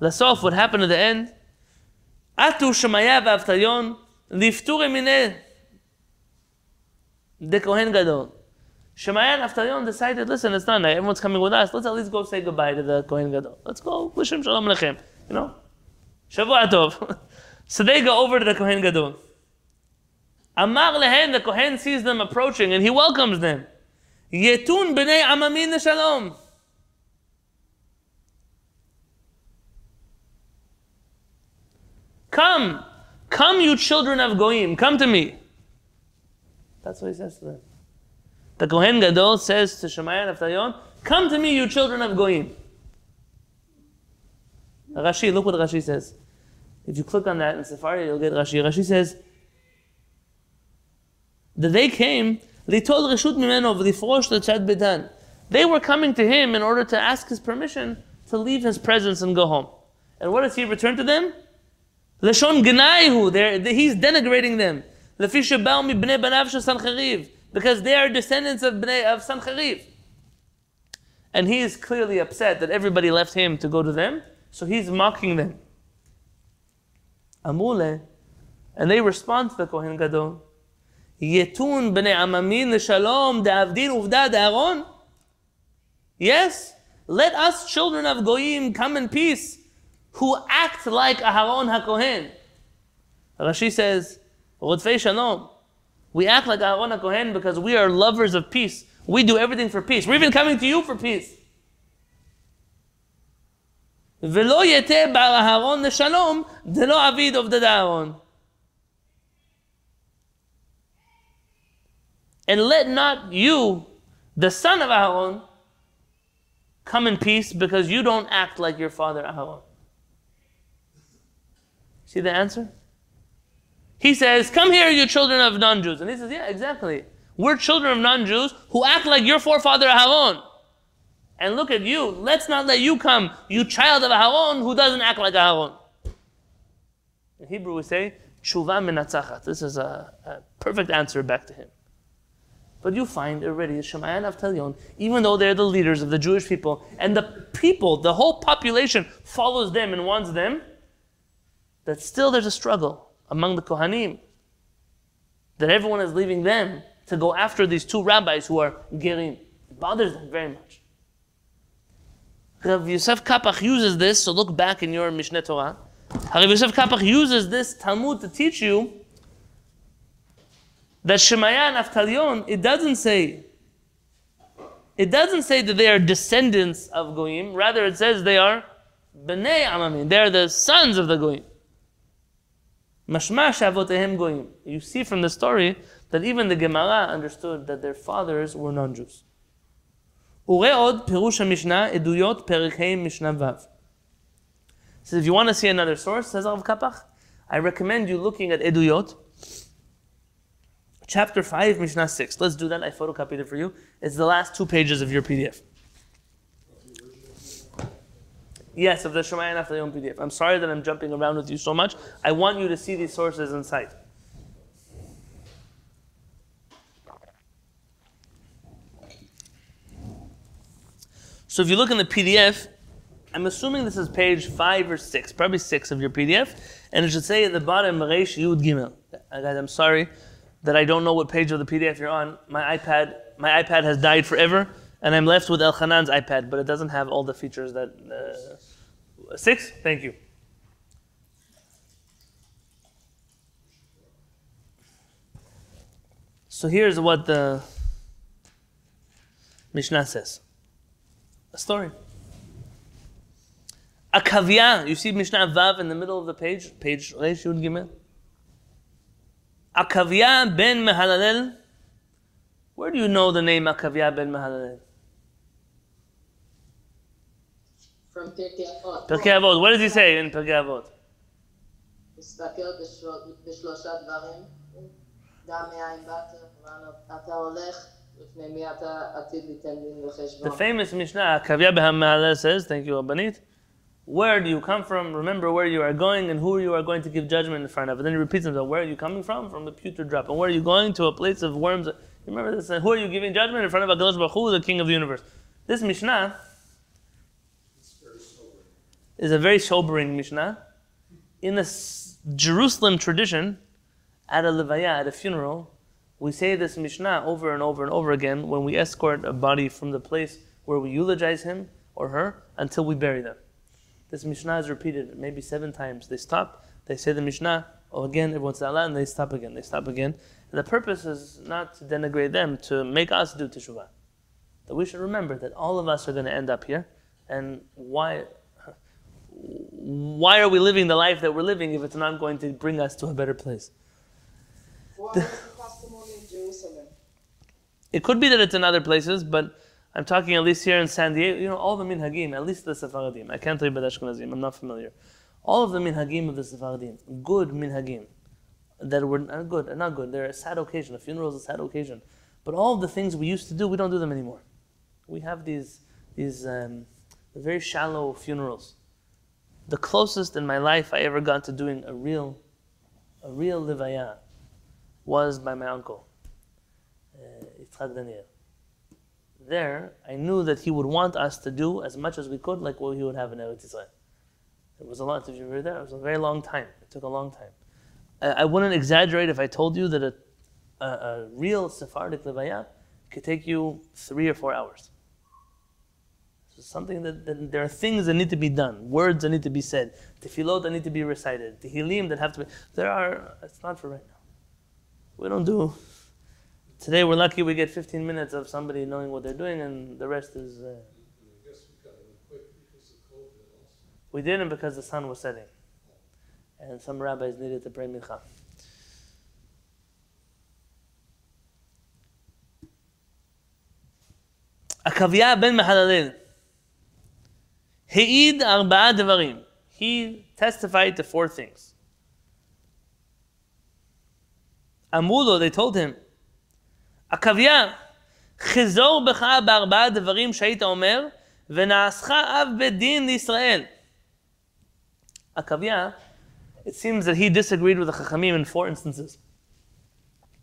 Lasof, what happened at the end? Atu Shemaiah v'Avtalion lifture mineh the Kohen Gadol. Shemaiah and Avtalion decided, listen, it's not night. Everyone's coming with us. Let's at least go say goodbye to the Kohen Gadol. Let's go. Wishim Shalom Lechem. You know? Shavua Tov. so they go over to the Kohen Gadol. Amar lehen, the Kohen sees them approaching and he welcomes them. Yetun b'nei amamin shalom. Come, come, you children of Goyim, come to me. That's what he says to them. The Kohen Gadol says to Shemaiah and Come to me, you children of Goyim. Rashi, look what Rashi says. If you click on that in Sefaria, you'll get Rashi. Rashi says that they came, told Reshut Mimeno v'lifrosh l'chad bedan. They were coming to him in order to ask his permission to leave his presence and go home. And what does he return to them? Lashon Gnaihu, he's denigrating them. Lefi shebao mi bnei banav Sancheriv, because they are descendants of bnei of. And he is clearly upset that everybody left him to go to them, so he's mocking them. Amule, and they respond to the Kohen Gadol. Yetun bnei amamin shalom de'avdin uvda de'aron. Yes, let us children of Goyim come in peace who act like Aharon HaKohen. Rashi says, Rodfei Shalom. We act like Aharon HaKohen because we are lovers of peace. We do everything for peace. We're even coming to you for peace. ולא יתה בר אהרון לשלום, דלא עביד עובדד אהרון. And let not you, the son of Aaron, come in peace because you don't act like your father Aaron. See the answer? He says, Come here, you children of non Jews. And he says, Yeah, exactly. We're children of non Jews who act like your forefather Aaron. And look at you. Let's not let you come, you child of Aaron who doesn't act like Aaron. In Hebrew, we say, Tshuva menatzachat. This is a, a, perfect answer back to him. But you find already Shemaiah and Avtalion, even though they're the leaders of the Jewish people, and the people, the whole population follows them and wants them, that still there's a struggle among the Kohanim that everyone is leaving them to go after these two rabbis who are gerim. It bothers them very much. Rav Yosef Kapach uses this, so look back in your Mishneh Torah. Rav Yosef Kapach uses this Talmud to teach you that Shemaya and Aftalion, it doesn't say, it doesn't say that they are descendants of Goyim, rather it says they are Bnei Amamim, they are the sons of the Goyim. Mashmash goyim. You see from the story that even the Gemara understood that their fathers were non-Jews. Ureod Mishnah eduyot Mishnah vav. Says if you want to see another source, says Rav Kapach, I recommend you looking at eduyot, chapter five, Mishnah six. Let's do that. I photocopied it for you. It's the last two pages of your PDF. Yes, of the Shemayim own PDF. I'm sorry that I'm jumping around with you so much. I want you to see these sources in sight. So if you look in the PDF, I'm assuming this is page five or six, probably six of your PDF, and it should say at the bottom, Maresh Yud Gimel. Uh, Guys, I'm sorry that I don't know what page of the PDF you're on. My iPad, my iPad has died forever, and I'm left with El Hanan's iPad, but it doesn't have all the features that. Uh, six? Thank you. So here's what the Mishnah says. A story. Akavia, you see Mishnah Vav in the middle of the page, page Reish Gimel. Ben Mehalalel. Where do you know the name Akavia ben Mehalalel? From Pirkei Avot. Pirkei Avot. What does he say in Pirkei Avot? תסתכל בשלו- בשלושה דברים, דע מאין באת, לאן אתה הולך, לפני מי אתה עתיד ליתן דין The וחשבון. famous Mishnah, Akavia ben Mehalalel says, thank you, Abanit. Where do you come from? Remember where you are going and who you are going to give judgment in front of. And then he repeats himself, where are you coming from? From the pewter drop. And where are you going? To a place of worms. You remember this? And who are you giving judgment in front of HaKadosh Baruch Hu, the King of the universe? This Mishnah is a very sobering Mishnah. In the Jerusalem tradition, at a levaya, at a funeral, we say this Mishnah over and over and over again when we escort a body from the place where we eulogize him or her until we bury them. This Mishnah is repeated maybe seven times. They stop, they say the Mishnah, oh again, everyone says Allah, and they stop again, they stop again. And the purpose is not to denigrate them, to make us do teshuvah. That we should remember that all of us are going to end up here, and why, why are we living the life that we're living if it's not going to bring us to a better place? The testimony in Jerusalem? It could be that it's in other places, but I'm talking at least here in San Diego. You know, all the minhagim, at least the Sephardim. I can't tell you about Ashkenazim. I'm not familiar. All of the minhagim of the Sephardim, good minhagim, that were not good, not good. They're a sad occasion. A funeral is a sad occasion. But all of the things we used to do, we don't do them anymore. We have these these um, very shallow funerals. The closest in my life I ever got to doing a real, a real livaya, was by my uncle, uh, Yitzhak Daniel there, I knew that he would want us to do as much as we could, like what he would have in Eretz Israel. It was a lot. If you were there, it was a very long time. It took a long time. I, I wouldn't exaggerate if I told you that a, a, a real Sephardic levaya could take you three or four hours something that, that, there are things that need to be done, words that need to be said, tefillot that need to be recited, tehillim that have to be. There are. It's not for right now. We don't do. Today we're lucky we get 15 minutes of somebody knowing what they're doing, and the rest is. Uh, we didn't because the sun was setting, and some rabbis needed to pray mincha. Akaviyah ben Mahalalel. העיד ארבעה דברים. He testified to four things. אמרו לו, they told him, עקביה, חזור בך בארבעה דברים שהיית אומר, ונעשך אב בית דין לישראל. עקביה, it seems that he disagreed with the Chachamim in four instances.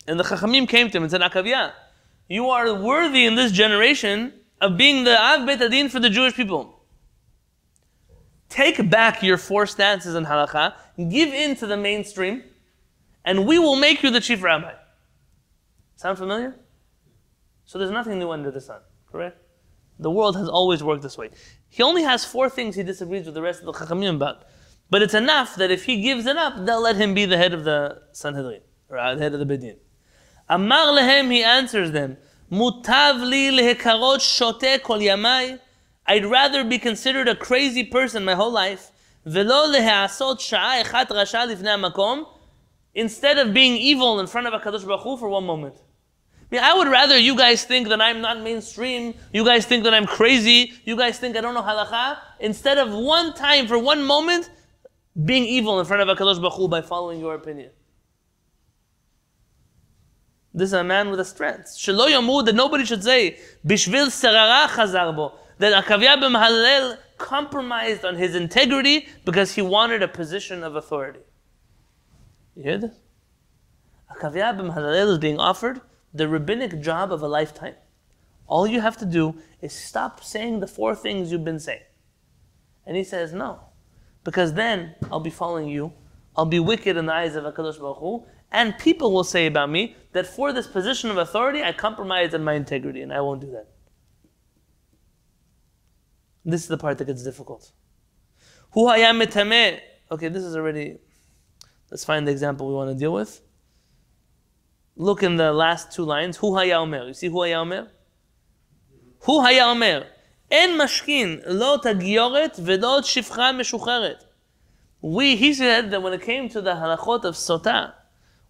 And the Chachamim came to him and said, Akavia, you are worthy in this generation of being the Av Beit Adin for the Jewish people. Take back your four stances in halakha, give in to the mainstream, and we will make you the chief rabbi. Sound familiar? So there's nothing new under the sun, correct? The world has always worked this way. He only has four things he disagrees with the rest of the Chachamim about. But it's enough that if he gives it up, they'll let him be the head of the Sanhedrin, or uh, the head of the Bedin. Amar lehem, he answers them, Mutav li lehekarot shote kol yamai. I'd rather be considered a crazy person my whole life, instead of being evil in front of HaKadosh Baruch Hu for one moment. I, mean, I would rather you guys think that I'm not mainstream, you guys think that I'm crazy, you guys think I don't know halacha, instead of one time, for one moment, being evil in front of HaKadosh Baruch Hu by following your opinion. This is a man with a strength. Shelo yamud, that nobody should say, Bishvil serara chazar bo. That Akavya b'Mahalel compromised on his integrity because he wanted a position of authority. You hear this? Akavya b'Mahalel is being offered the rabbinic job of a lifetime. All you have to do is stop saying the four things you've been saying. And he says, no. Because then I'll be following you. I'll be wicked in the eyes of HaKadosh Baruch Hu, and people will say about me that for this position of authority, I compromise on my integrity, and I won't do that. This is the part that gets difficult. Hu Okay, this is already. Let's find the example we want to deal with. Look in the last two lines. Hu haya. You see hu haya omer? Hu. En mashkin lo tagioret v'lo shifcha meshucheret. We, he said that when it came to the halachot of sotah,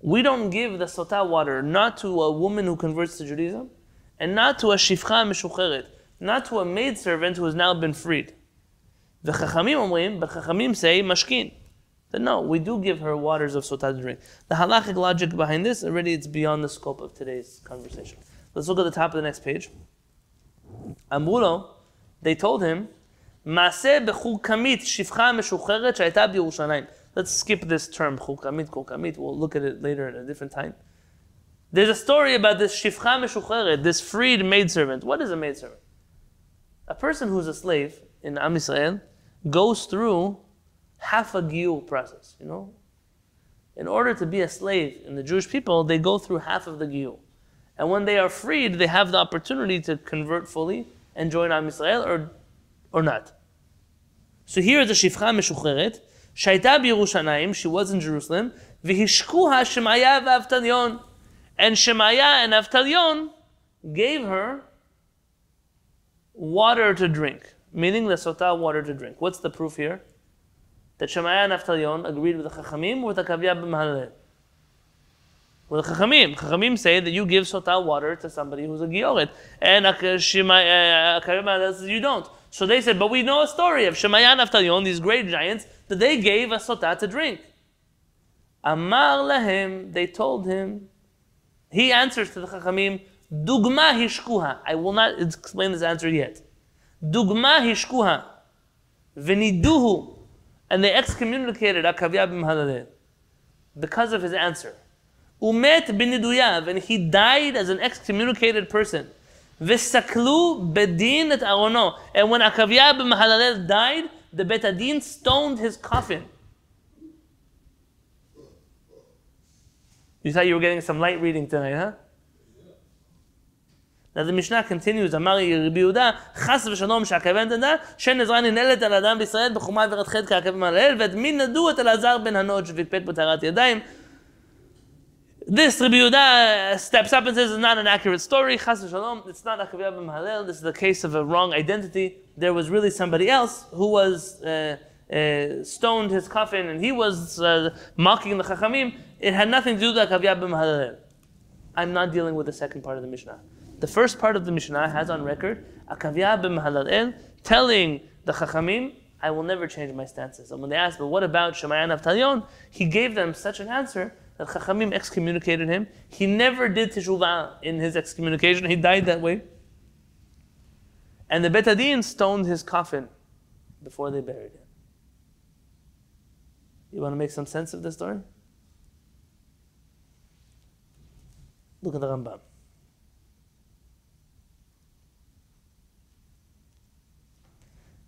we don't give the sotah water not to a woman who converts to Judaism, and not to a shifcha meshucheret, not to a maidservant who has now been freed. The chachamim omrim, but chachamim say mashkin. That no, we do give her waters of sotah to drink. The halachic logic behind this already it's beyond the scope of today's conversation. Let's look at the top of the next page. Amuro, they told him, מעשה בחוקמית שפחה משוחררת שהייתה בירושלים. Let's skip this term, חוקמית, חוקמית, we'll look at it later at a different time. There's a story about this shifcha meshucheret, this freed maidservant. What is a maidservant? A person who's a slave in Am Yisrael goes through half a gil process, you know. In order to be a slave in the Jewish people, they go through half of the gil, And when they are freed, they have the opportunity to convert fully and join Am Yisrael or, or not. So here is the Shifcha Meshucheret. Shaita Yerushalayim, she was in Jerusalem. V'hishkuha Shemaya v'Avtalion. And Shemaya and Avtalion gave her water to drink, meaning the sotah water to drink. What's the proof here? that Shemaiah and Avtalion agreed with the Chachamim with the Kavya b'Mahalel? Well, the Chachamim. Chachamim say that you give sotah water to somebody who's a Gioret. And b'Mahalel says you don't. So they said, but we know a story of Shemaiah and Avtalion, these great giants, that they gave a sotah to drink. Amar lahem, they told him. He answers to the Chachamim, Dugma hishkuha. I will not explain this answer yet. Dugma hishkuha. Veniduhu and they excommunicated Akavya bin because of his answer. Umet bin Niduyav, and he died as an excommunicated person. V'saklu bedin et arono. And when Akavya bin died, the Betadin stoned his coffin. You thought you were getting some light reading tonight, huh? Now the Mishnah continues, אמר רבי יהודה, חס ושלום שהכוון תדע, שאין עזרה ננהלת על אדם בישראל בחומה ורד חטא כעקב מהלל, ואת מי נדעו את אלעזר בן הנוד שפטפט בטהרת ידיים. This Rabbi Yehuda steps up and says it's not an accurate story. Chas v'shalom, it's not Akaviyah b'Mahalel. This is the case of a wrong identity. There was really somebody else who was uh, uh, stoned his coffin and he was uh, mocking the Chachamim. It had nothing to do with Akaviyah b'Mahalel. I'm not dealing with the second part of the Mishnah. The first part of the Mishnah has on record Akavya b'Mahalal telling the Chachamim, I will never change my stances. And when they asked, but what about Shemayan Avtalion? He gave them such an answer that Chachamim excommunicated him. He never did teshuvah in his excommunication. He died that way. And the Betadin stoned his coffin before they buried him. You want to make some sense of this story? Look at the Rambam.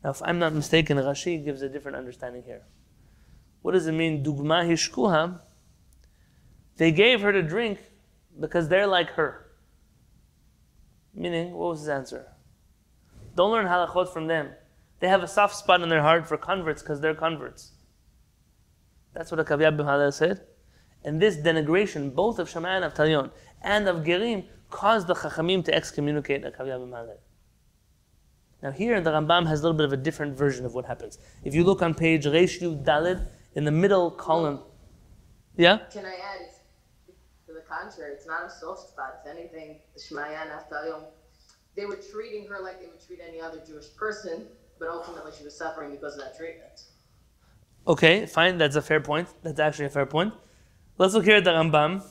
Now, if I'm not mistaken, Rashi gives a different understanding here. What does it mean, dugma hishkuha? They gave her to drink because they're like her. Meaning, what was his answer? Don't learn halachot from them. They have a soft spot in their heart for converts because they're converts. That's what Akav Yabim Hallel said. And this denigration, both of Shammai and of Talion and of Gerim, caused the Chachamim to excommunicate Akav Yabim Hallel. Now here, in the Rambam has a little bit of a different version of what happens. If you look on page Reish Yud Dalid, in the middle column, yeah? Can I add, to the contrary, it's not a soft spot. If anything, the Shmaya and Naftalion, they were treating her like they would treat any other Jewish person, but ultimately she was suffering because of that treatment. Okay, fine, that's a fair point. That's actually a fair point. Let's look here at the Rambam.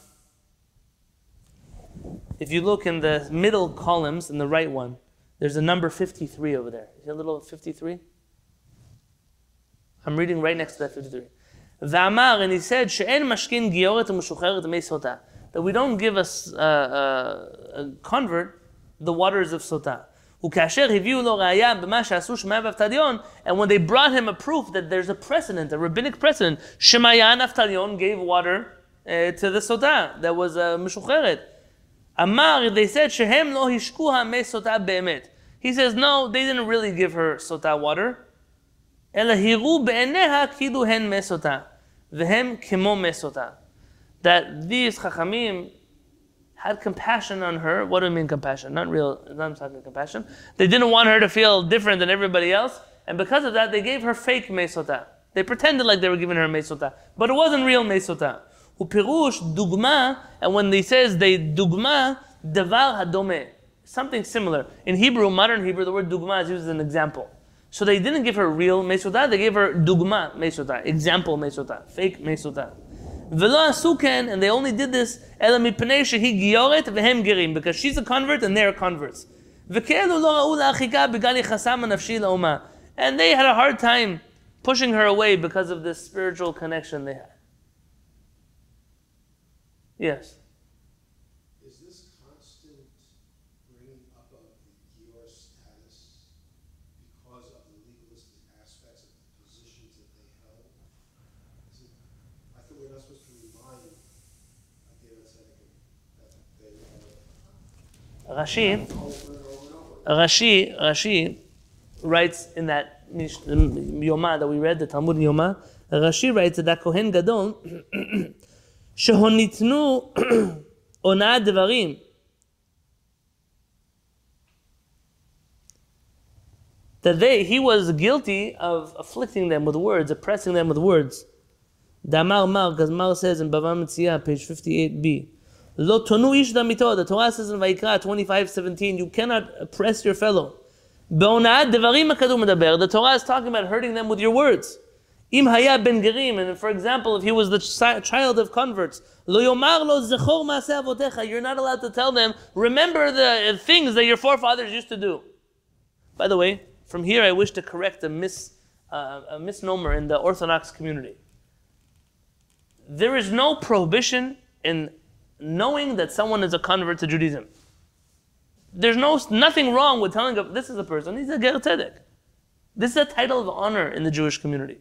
If you look in the middle columns, in the right one, there's a number 53 over there. Is it a little 53? I'm reading right next to that 53. V'amar, and he said, she'en mashkin gioret u'mushucheret mei sota. That we don't give us uh, uh, a convert the waters of sota. וכאשר הביאו לו ראיה במה שעשו שמעיה ואבטליון, and when they brought him a proof that there's a precedent, a rabbinic precedent, Shemaya and Aftalion gave water uh, to the sota that was uh, משוחררת. Amar, they said, Shehem lo hishkuha me sota be'emet. He says, no, they didn't really give her sota water. אלא הראו בעיניה כאילו הן מי סוטה, והם כמו מי סוטה. That these chachamim had compassion on her. What do I mean compassion? Not real, not talking compassion. They didn't want her to feel different than everybody else, and because of that, they gave her fake mesota. They pretended like they were giving her mesota, but it wasn't real mesota. upirush dugma, and when he says they dugma, davar hadome, something similar. In Hebrew, modern Hebrew, the word dugma is used as an example. So they didn't give her real mesota, they gave her dugma mesota, example mesota, fake mesota. Velo asuken, and they only did this, because she's a convert and they're converts. And they had a hard time pushing her away because of this spiritual connection they had. Yes. Is this constant bringing up of the Gior status because of the legalistic aspects of the positions that they held? It, I thought we're not supposed to remind Agir Tzedek that they are Rashi, over and over and over. Rashi, Rashi writes in that Yoma that we read, the Talmud Yoma, Rashi writes that Kohen Gadol, שהוניתנו הונאת דברים. That they, he was guilty of afflicting them with words, oppressing them with words. Damar Mar, because Mar says in Bava Metzia, page 58b, Lo tonu ish damito, the Torah says in Vaikra 25:17, you cannot oppress your fellow. Be'ona'at devarim hakadu medaber, the Torah is talking about hurting them with your words. Im haya ben gerim, and for example, if he was the child of converts, lo yomar lo zechor ma'aseh avotecha, you're not allowed to tell them, remember the uh, things that your forefathers used to do. By the way, from here I wish to correct a, mis, uh, a misnomer in the Orthodox community. There is no prohibition in knowing that someone is a convert to Judaism. There's no nothing wrong with telling this is a person, he's a ger tzedek. This is a title of honor in the Jewish community.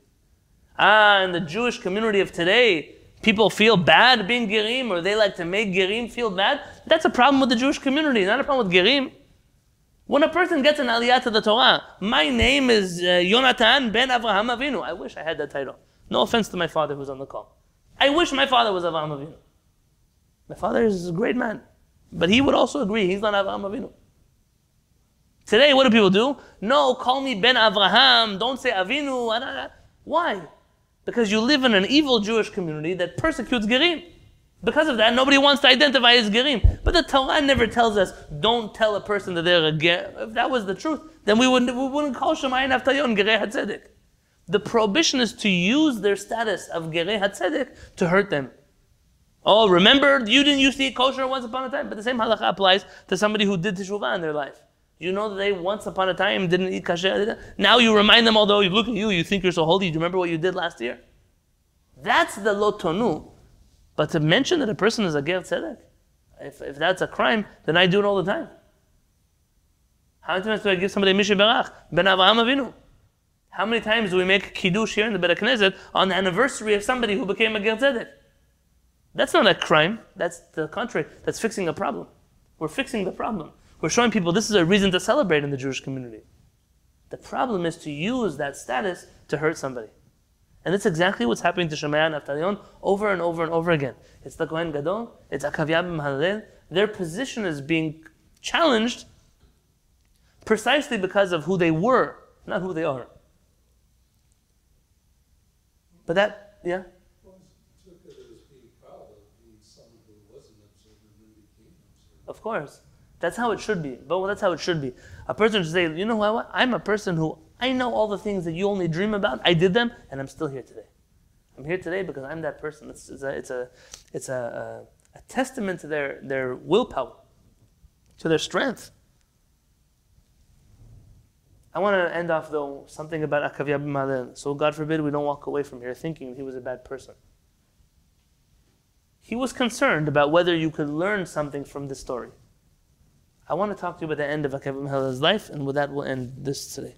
Ah, in the Jewish community of today, people feel bad being gerim, or they like to make gerim feel bad. That's a problem with the Jewish community, not a problem with gerim. When a person gets an aliyah to the Torah, my name is uh, Yonatan ben Avraham Avinu. I wish I had that title. No offense to my father who's on the call. I wish my father was Avraham Avinu. My father is a great man, but he would also agree he's not Avraham Avinu. Today, what do people do? No, call me Ben Avraham. Don't say Avinu. Why? Because you live in an evil Jewish community that persecutes Gerim. Because of that, nobody wants to identify as Gerim. But the Torah never tells us, don't tell a person that they're a Ger. If that was the truth, then we wouldn't, we wouldn't call Shemayim Avtayon Gerei HaTzedek. The prohibition is to use their status of Gerei HaTzedek to hurt them. Oh, remember, you didn't used to eat kosher once upon a time, but the same halacha applies to somebody who did teshuvah in their life. You know they once upon a time didn't eat kosher. Now you remind them, although you look at you, you think you're so holy. Do you remember what you did last year? That's the lotonu. But to mention that a person is a ger tzedek, if, if that's a crime, then I do it all the time. How many times do I give somebody Mi Sheberach, Ben Avraham Avinu? How many times do we make kiddush here in the Bet Knesset on the anniversary of somebody who became a ger tzedek? That's not a crime. That's the contrary. That's fixing a problem. We're fixing the problem. We're showing people this is a reason to celebrate in the Jewish community. The problem is to use that status to hurt somebody. And that's exactly what's happening to Shemaiah and Avtalion over and over and over again. It's the Kohen Gadol, it's Akavia ben Mahalel. Their position is being challenged precisely because of who they were, not who they are. But that, yeah? Of course. That's how it should be. But that's how it should be. A person should say, you know what? I'm a person who I know all the things that you only dream about. I did them, and I'm still here today. I'm here today because I'm that person. It's, it's a, it's a, it's a, a, a testament to their, their willpower, to their strength. I want to end off though something about Akavia bin Malel. So God forbid we don't walk away from here thinking he was a bad person. He was concerned about whether you could learn something from this story. I want to talk to you about the end of Akiva Malel's life, and with that we'll end this today.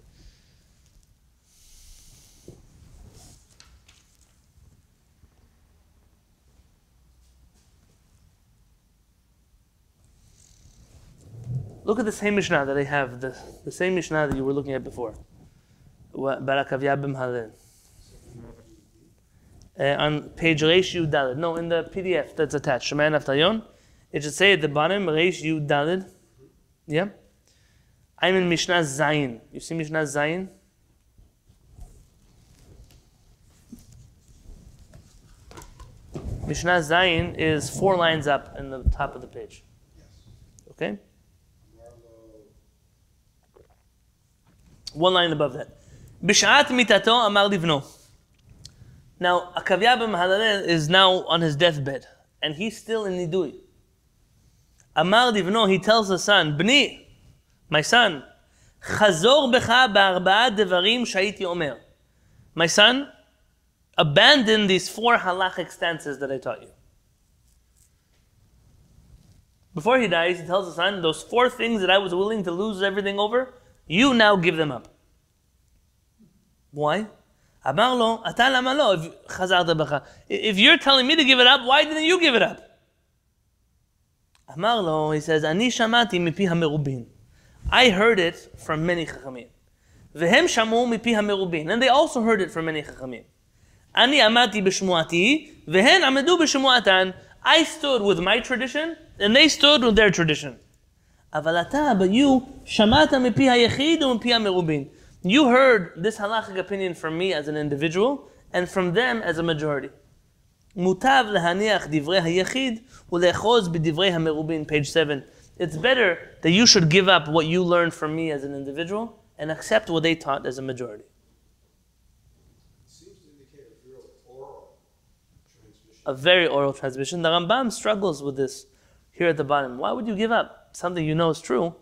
Look at the same Mishnah that I have, the, the same Mishnah that you were looking at before. Barakavya. Uh, on page Reish Yud Dalid. No, in the PDF that's attached, Shemayan Avtayon. It should say at the bottom, Reish Yud Dalid. Yeah? I'm in Mishnah Zayin. You see Mishnah Zayin? Mishnah Zayin is four lines up in the top of the page. Okay? One line above that. Bish'at mitato amar livno. Now, Akavya ben Mahalalel is now on his deathbed, and he's still in Nidui. Amar Divno, he tells the son, Bni, my son, Chazor becha ba'arba'at devarim shaiti omer. My son, abandon these four halachic stances that I taught you. Before he dies, he tells his son, Those four things that I was willing to lose everything over, you now give them up. Why? If you're telling me to give it up, why didn't you give it up? אמר לו, he says, אני שמעתי מפי המרובין. I heard it from many חכמים. והם שמעו מפי המרובין. And they also heard it from many חכמים. אני עמדתי בשמועתי, והן עמדו בשמועתן. I stood with my tradition, and they stood with their tradition. אבל אתה, but you, שמעת מפי היחיד ומפי המרובין. You heard this halachic opinion from me as an individual, and from them as a majority. מוטב להניח דברי היחיד ולאחוז בדברי המרובין, page 7. It's better that you should give up what you learned from me as an individual and accept what they taught as a majority. seems to indicate a real oral transmission. A very oral transmission. The Rambam struggles with this here at the bottom. Why would you give up something you know is true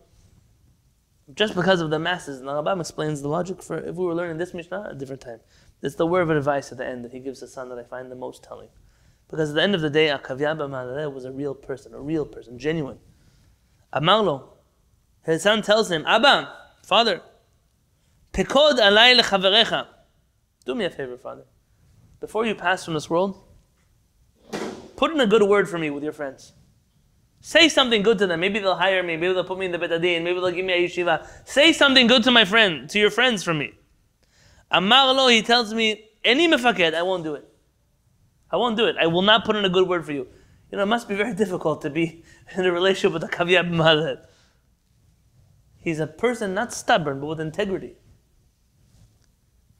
just because of the masses? And the Rambam explains the logic for if we were learning this Mishnah at a different time. It's the word of advice at the end that he gives his son that I find the most telling. Because at the end of the day, Akavya ben was a real person, a real person, genuine. Amarlo, his son tells him, Abba, father, pekod alay lechaverecha. Do me a favor, father. Before you pass from this world, put in a good word for me with your friends. Say something good to them. Maybe they'll hire me. Maybe they'll put me in the betadin. Maybe they'll give me a yeshiva. Say something good to my friend, to your friends from me. Amar lo, he tells me, any mefaked, I won't do it. I won't do it. I will not put in a good word for you. You know, it must be very difficult to be in a relationship with a kavya b'malad. He's a person not stubborn, but with integrity.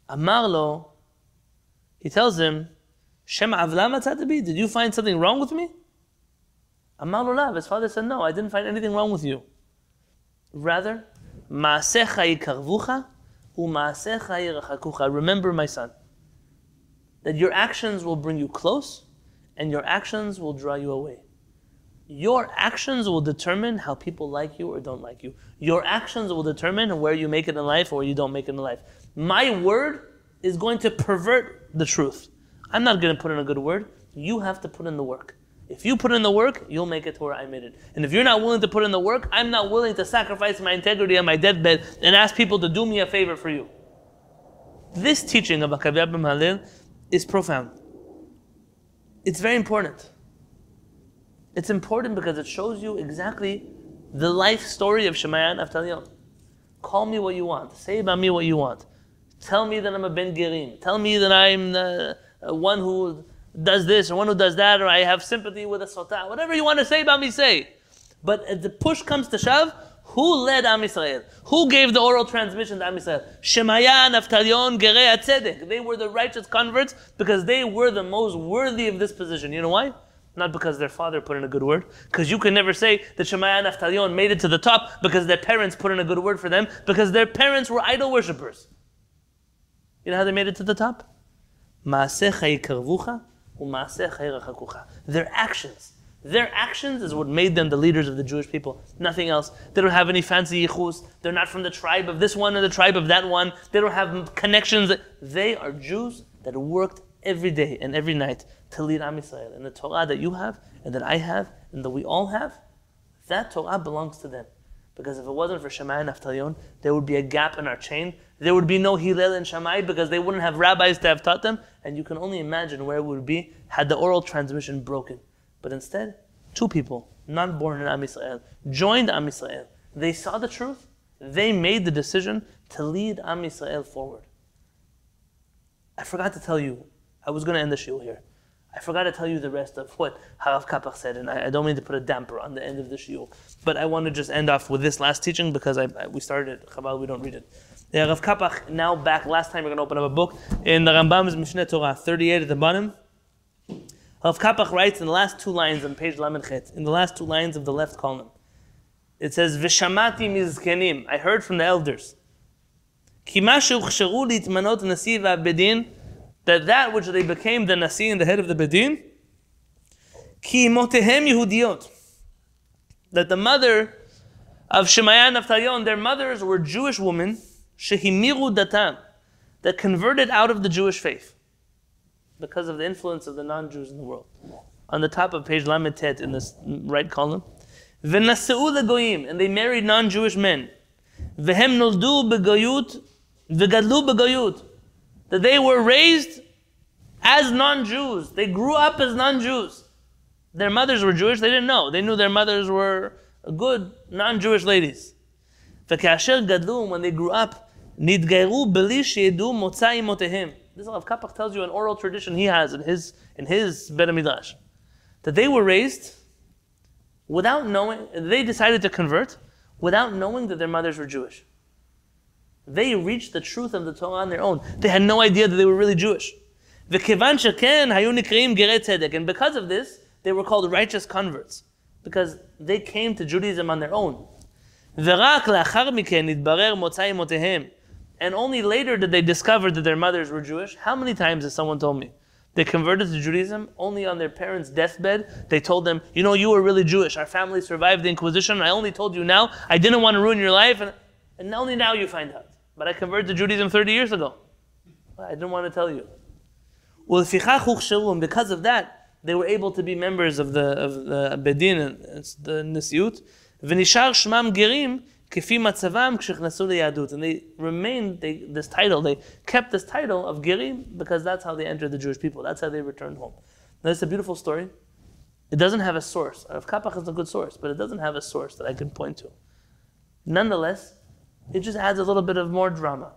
Amar lo, he tells him, Shem avla matzat bi? Did you find something wrong with me? Amar lo. His father said, No, I didn't find anything wrong with you. Rather, ma'asecha yikarvucha. Remember, my son, that your actions will bring you close and your actions will draw you away. Your actions will determine how people like you or don't like you. Your actions will determine where you make it in life or you don't make it in life. My word is going to pervert the truth. I'm not going to put in a good word. You have to put in the work. If you put in the work, you'll make it to where I made it. And if you're not willing to put in the work, I'm not willing to sacrifice my integrity on my deathbed and ask people to do me a favor for you. This teaching of Akavya ben Halil is profound. It's very important. It's important because it shows you exactly the life story of Shemaya and Avtalion. Call me what you want. Say about me what you want. Tell me that I'm a Ben Gerim. Tell me that I'm the uh, one who does this or one who does that, or I have sympathy with a sultan. Whatever you want to say about me, say. But the push comes to shove, who led Am Yisrael? Who gave the oral transmission to Am Yisrael? Shemaya, Avtalion, Gerei Atzedek. They were the righteous converts because they were the most worthy of this position. You know why? Not because their father put in a good word. Because you can never say that Shemaya and made it to the top because their parents put in a good word for them, because their parents were idol worshippers. You know how they made it to the top? Their actions. Their actions is what made them the leaders of the Jewish people. Nothing else. They don't have any fancy yichus. They're not from the tribe of this one or the tribe of that one. They don't have connections. They are Jews that worked every day and every night to lead Am Yisrael. And the Torah that you have and that I have and that we all have, that Torah belongs to them. Because if it wasn't for Shemaya and Avtalion, there would be a gap in our chain. There would be no Hillel and Shammai because they wouldn't have rabbis to have taught them. And you can only imagine where it would be had the oral transmission broken. But instead, two people, not born in Am Yisrael, joined Am Yisrael. They saw the truth. They made the decision to lead Am Yisrael forward. I forgot to tell you, I was going to end the shiur here. I forgot to tell you the rest of what Harav Kapach said, and I, I, don't mean to put a damper on the end of the shiur, but I want to just end off with this last teaching because I, I, we started it. Chabal, we don't read it. The Harav Kapach now back. Last time we're going to open up a book in the Rambam's Mishneh Torah, 38 at the bottom. Harav Kapach writes in the last two lines on page Lamed Chet, in the last two lines of the left column. It says, "V'shamati mizkenim." I heard from the elders. Kimashu chsheru litmanot nasi v'abedin that that which they became the nasi and the head of the bedin, ki motehem Yehudiot, that the mother of Shemaya and Avtalion, their mothers were Jewish women, shehimiru datam, that converted out of the Jewish faith because of the influence of the non-Jews in the world. On the top of page Lamed Tet in this right column, v'naseu goyim, and they married non-Jewish men. V'hem noldu begoyut, v'gadlu begoyut, that they were raised as non-Jews. They grew up as non-Jews. Their mothers were Jewish, they didn't know. They knew their mothers were good non-Jewish ladies. וכאשר גדלו, when they grew up, נתגיירו בלי שידעו מוצא אמותיהם. This Rav Kapach tells you an oral tradition he has in his in his Bet Midrash, that they were raised without knowing. They decided to convert without knowing that their mothers were Jewish. They reached the truth of the Torah on their own. They had no idea that they were really Jewish. And because of this, they were called righteous converts because they came to Judaism on their own. And only later did they discover that their mothers were Jewish. How many times has someone told me? They converted to Judaism only on their parents' deathbed. They told them, You know, you were really Jewish. Our family survived the Inquisition. I only told you now. I didn't want to ruin your life. And, and only now you find out but I converted to Judaism 30 years ago. I didn't want to tell you. Well, because of that, they were able to be members of the of the Bedin, and the Nisiut. V'nishar shmam gerim kifi matzavam kshechnasu leyadut. And they remained they, this title. They kept this title of gerim because that's how they entered the Jewish people. That's how they returned home. Now, it's a beautiful story. It doesn't have a source. Rav Kapach is a good source, but it doesn't have a source that I can point to. Nonetheless, it just adds a little bit of more drama.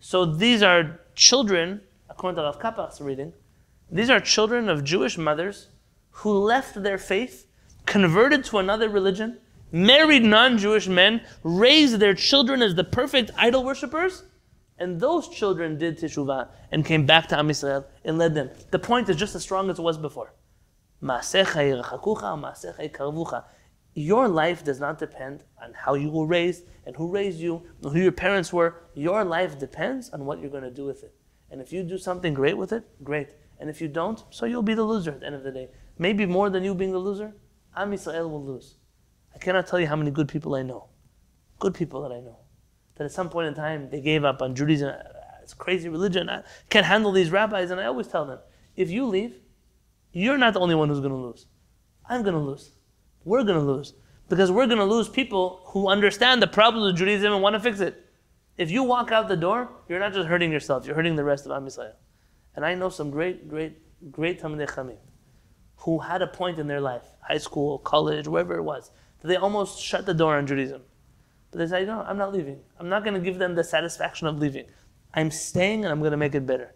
So these are children according to Rav Kapach's reading, these are children of Jewish mothers who left their faith, converted to another religion, married non Jewish men, raised their children as the perfect idol worshippers, and those children did teshuvah and came back to Am Yisrael and led them. The point is just as strong as it was before. Your life does not depend on how you were raised and who raised you, and who your parents were. Your life depends on what you're going to do with it. And if you do something great with it, great. And if you don't, so you'll be the loser at the end of the day. Maybe more than you being the loser, Am Yisrael will lose. I cannot tell you how many good people I know. Good people that I know. That at some point in time, they gave up on Judaism. It's crazy religion. I can't handle these rabbis. And I always tell them, if you leave, you're not the only one who's going to lose. I'm going to lose. We're going to lose. Because we're going to lose people who understand the problems of Judaism and want to fix it. If you walk out the door, you're not just hurting yourself, you're hurting the rest of Am Yisrael. And I know some great, great, great Talmidei Chachamim who had a point in their life, high school, college, wherever it was, that they almost shut the door on Judaism. But they say, no, I'm not leaving. I'm not going to give them the satisfaction of leaving. I'm staying and I'm going to make it better.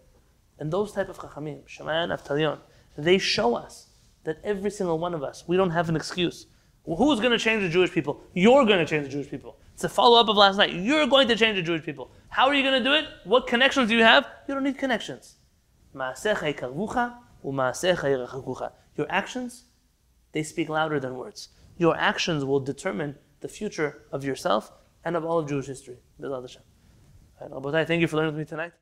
And those type of chachamim, Shemayan, Avtalion, they show us that every single one of us, we don't have an excuse. Well, who's going to change the Jewish people? You're going to change the Jewish people. It's a follow up of last night. You're going to change the Jewish people. How are you going to do it? What connections do you have? You don't need connections. Your actions, they speak louder than words. Your actions will determine the future of yourself and of all of Jewish history. Thank you for learning with me tonight.